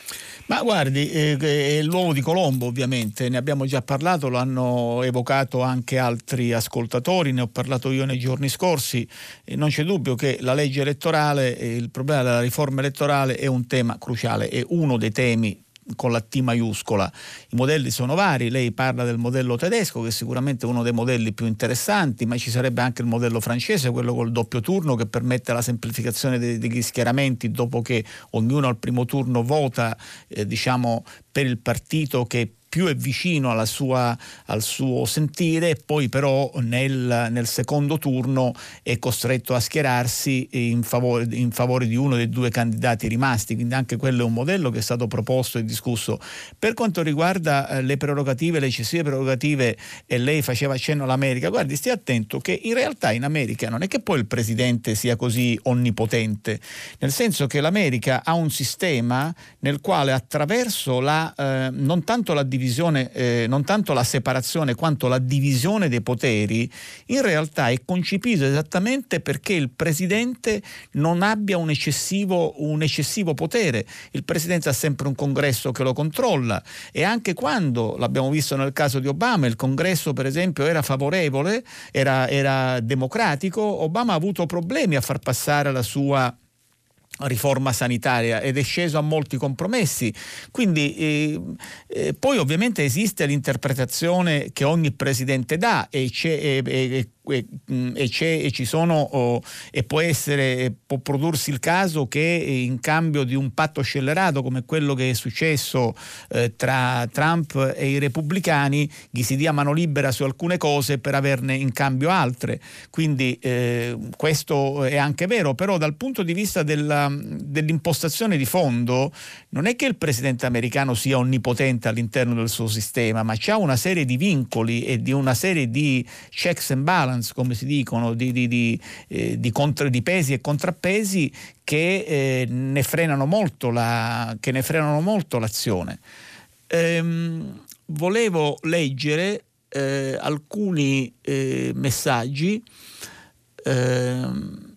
Ma guardi, eh, è l'uovo di Colombo ovviamente, ne abbiamo già parlato, lo hanno evocato anche altri ascoltatori, ne ho parlato io nei giorni scorsi, e non c'è dubbio che la legge elettorale, il problema della riforma elettorale è un tema cruciale, è uno dei temi con la T maiuscola. I modelli sono vari, lei parla del modello tedesco che è sicuramente uno dei modelli più interessanti, ma ci sarebbe anche il modello francese, quello col doppio turno che permette la semplificazione degli schieramenti dopo che ognuno al primo turno vota eh, diciamo, per il partito che più è vicino sua, al suo sentire, poi però nel, nel, secondo turno è costretto a schierarsi in favore, in favore, di uno dei due candidati rimasti, quindi anche quello è un modello che è stato proposto e discusso. Per quanto riguarda eh, le prerogative, le eccessive prerogative, e lei faceva accenno all'America, guardi, stia attento che in realtà in America non è che poi il presidente sia così onnipotente, nel senso che l'America ha un sistema nel quale attraverso la, eh, non tanto la divisione, divisione, eh, non tanto la separazione quanto la divisione dei poteri, in realtà è concepito esattamente perché il Presidente non abbia un eccessivo, un eccessivo potere. Il Presidente ha sempre un congresso che lo controlla e anche quando, l'abbiamo visto nel caso di Obama, il congresso per esempio era favorevole, era, era democratico, Obama ha avuto problemi a far passare la sua riforma sanitaria ed è sceso a molti compromessi. Quindi eh, eh, poi ovviamente esiste l'interpretazione che ogni presidente dà e, e, e e, e, e, ci sono e può essere può prodursi il caso che in cambio di un patto scellerato come quello che è successo eh, tra Trump e i repubblicani gli si dia mano libera su alcune cose per averne in cambio altre. Quindi eh, questo è anche vero però dal punto di vista della, dell'impostazione di fondo non è che il presidente americano sia onnipotente all'interno del suo sistema ma c'ha una serie di vincoli e di una serie di checks and balance, come si dicono, di, di, di, eh, di, contra, di pesi e contrappesi che, eh, ne frenano molto la, che ne frenano molto l'azione. Ehm, volevo leggere eh, alcuni eh, messaggi. Ehm,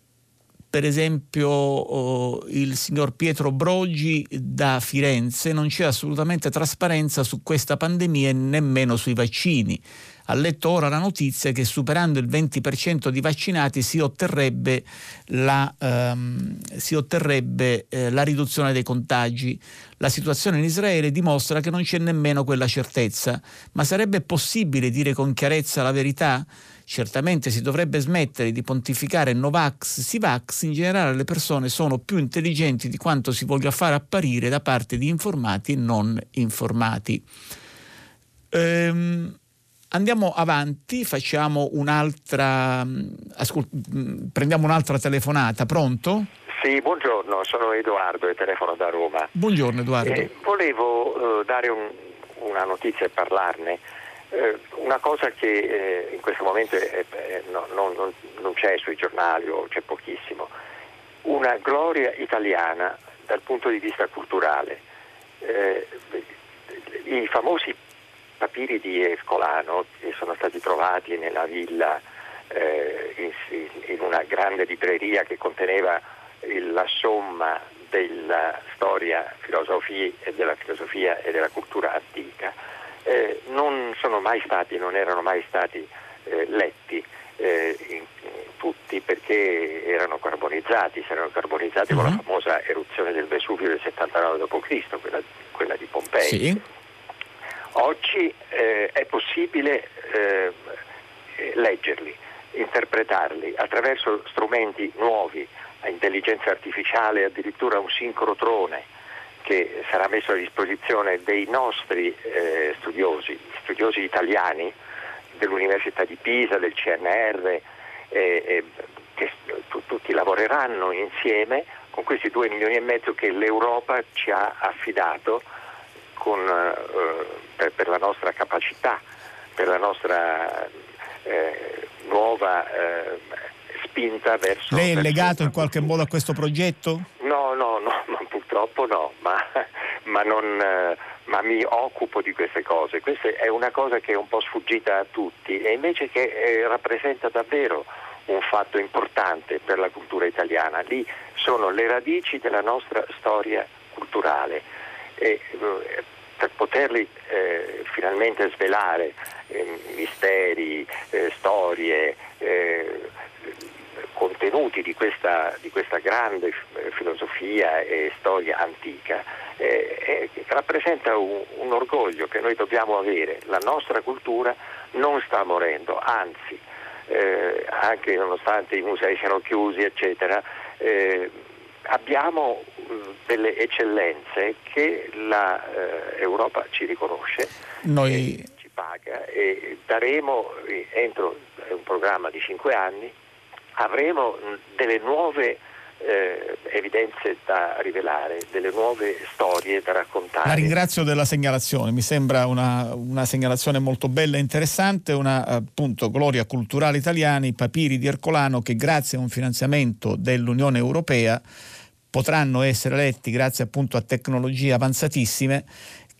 per esempio oh, il signor Pietro Brogi da Firenze, non c'è assolutamente trasparenza su questa pandemia e nemmeno sui vaccini ha letto ora la notizia che superando il 20% di vaccinati si otterrebbe la, ehm, si otterrebbe, eh, la riduzione dei contagi. La situazione in Israele dimostra che non c'è nemmeno quella certezza, ma sarebbe possibile dire con chiarezza la verità? Certamente si dovrebbe smettere di pontificare Novax, Sivax, in generale le persone sono più intelligenti di quanto si voglia fare apparire da parte di informati e non informati. Ehm, Andiamo avanti, facciamo un'altra, mm, ascol- mm, prendiamo un'altra telefonata, pronto? Sì, buongiorno, sono Edoardo e telefono da Roma. Buongiorno Edoardo. Eh, volevo eh, dare un, una notizia e parlarne. Eh, una cosa che eh, in questo momento no, no, non, non c'è sui giornali o c'è pochissimo. Una gloria italiana dal punto di vista culturale. Eh, I famosi papiri di Escolano che sono stati trovati nella villa eh, in, in, una grande libreria che conteneva il, la somma della storia filosofia e della filosofia e della cultura antica, eh, non sono mai stati, non erano mai stati eh, letti eh, in, tutti perché erano carbonizzati, si erano carbonizzati uh-huh. con la mhm. famosa eruzione del Vesuvio del 79 d.C., quella, quella di Pompei. Sì. Oggi eh, è possibile eh, leggerli, interpretarli attraverso strumenti nuovi, intelligenza artificiale, addirittura un sincrotrone che sarà messo a disposizione dei nostri eh, studiosi, studiosi italiani dell'Università di Pisa, del CNR, che t- tutti lavoreranno insieme con questi due milioni e mezzo che l'Europa ci ha affidato con, eh, per, per, la nostra capacità, per la nostra eh, nuova eh, spinta verso... Lei è verso legato in qualche modo a questo progetto? No, no, no, ma purtroppo no, ma, ma, non, eh, ma, mi occupo di queste cose. Questa è una cosa che è un po' sfuggita a tutti e invece che eh, rappresenta davvero un fatto importante per la cultura italiana. Lì sono le radici della nostra storia culturale e eh, per poterli eh, finalmente svelare eh, misteri, eh, storie, eh, contenuti di questa, di questa, grande eh, filosofia e storia antica, rappresenta un, un, orgoglio che noi dobbiamo avere. La nostra cultura non sta morendo, anzi, anche nonostante i musei siano chiusi, eccetera, abbiamo delle eccellenze che l'Europa eh, ci riconosce, Noi... ci paga e daremo entro un programma di cinque anni avremo delle nuove eh, evidenze da rivelare, delle nuove storie da raccontare. La ringrazio della segnalazione, mi sembra una, una segnalazione molto bella e interessante, una appunto gloria culturale italiana, i papiri di Ercolano che grazie a un finanziamento dell'Unione Europea potranno essere letti grazie appunto a tecnologie avanzatissime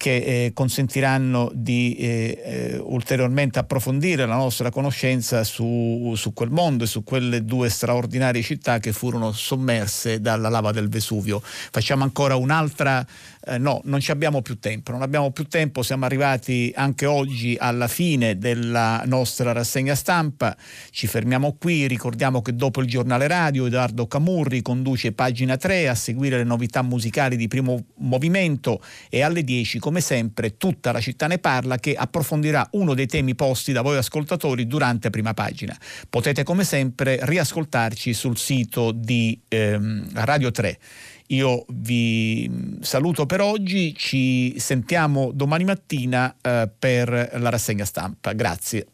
che eh, consentiranno di eh, eh, ulteriormente approfondire la nostra conoscenza su, su, quel mondo e su quelle due straordinarie città che furono sommerse dalla lava del Vesuvio. Facciamo ancora un'altra eh, no, non ci abbiamo più tempo, non abbiamo più tempo, siamo arrivati anche oggi alla fine della nostra rassegna stampa, ci fermiamo qui, ricordiamo che dopo il giornale radio Edoardo Camurri conduce pagina 3 a seguire le novità musicali di primo movimento e alle 10 comincia come sempre tutta la città ne parla che approfondirà uno dei temi posti da voi ascoltatori durante prima pagina. Potete come sempre riascoltarci sul sito di ehm, Radio 3. Io vi saluto per oggi, ci sentiamo domani mattina eh, per la rassegna stampa. Grazie.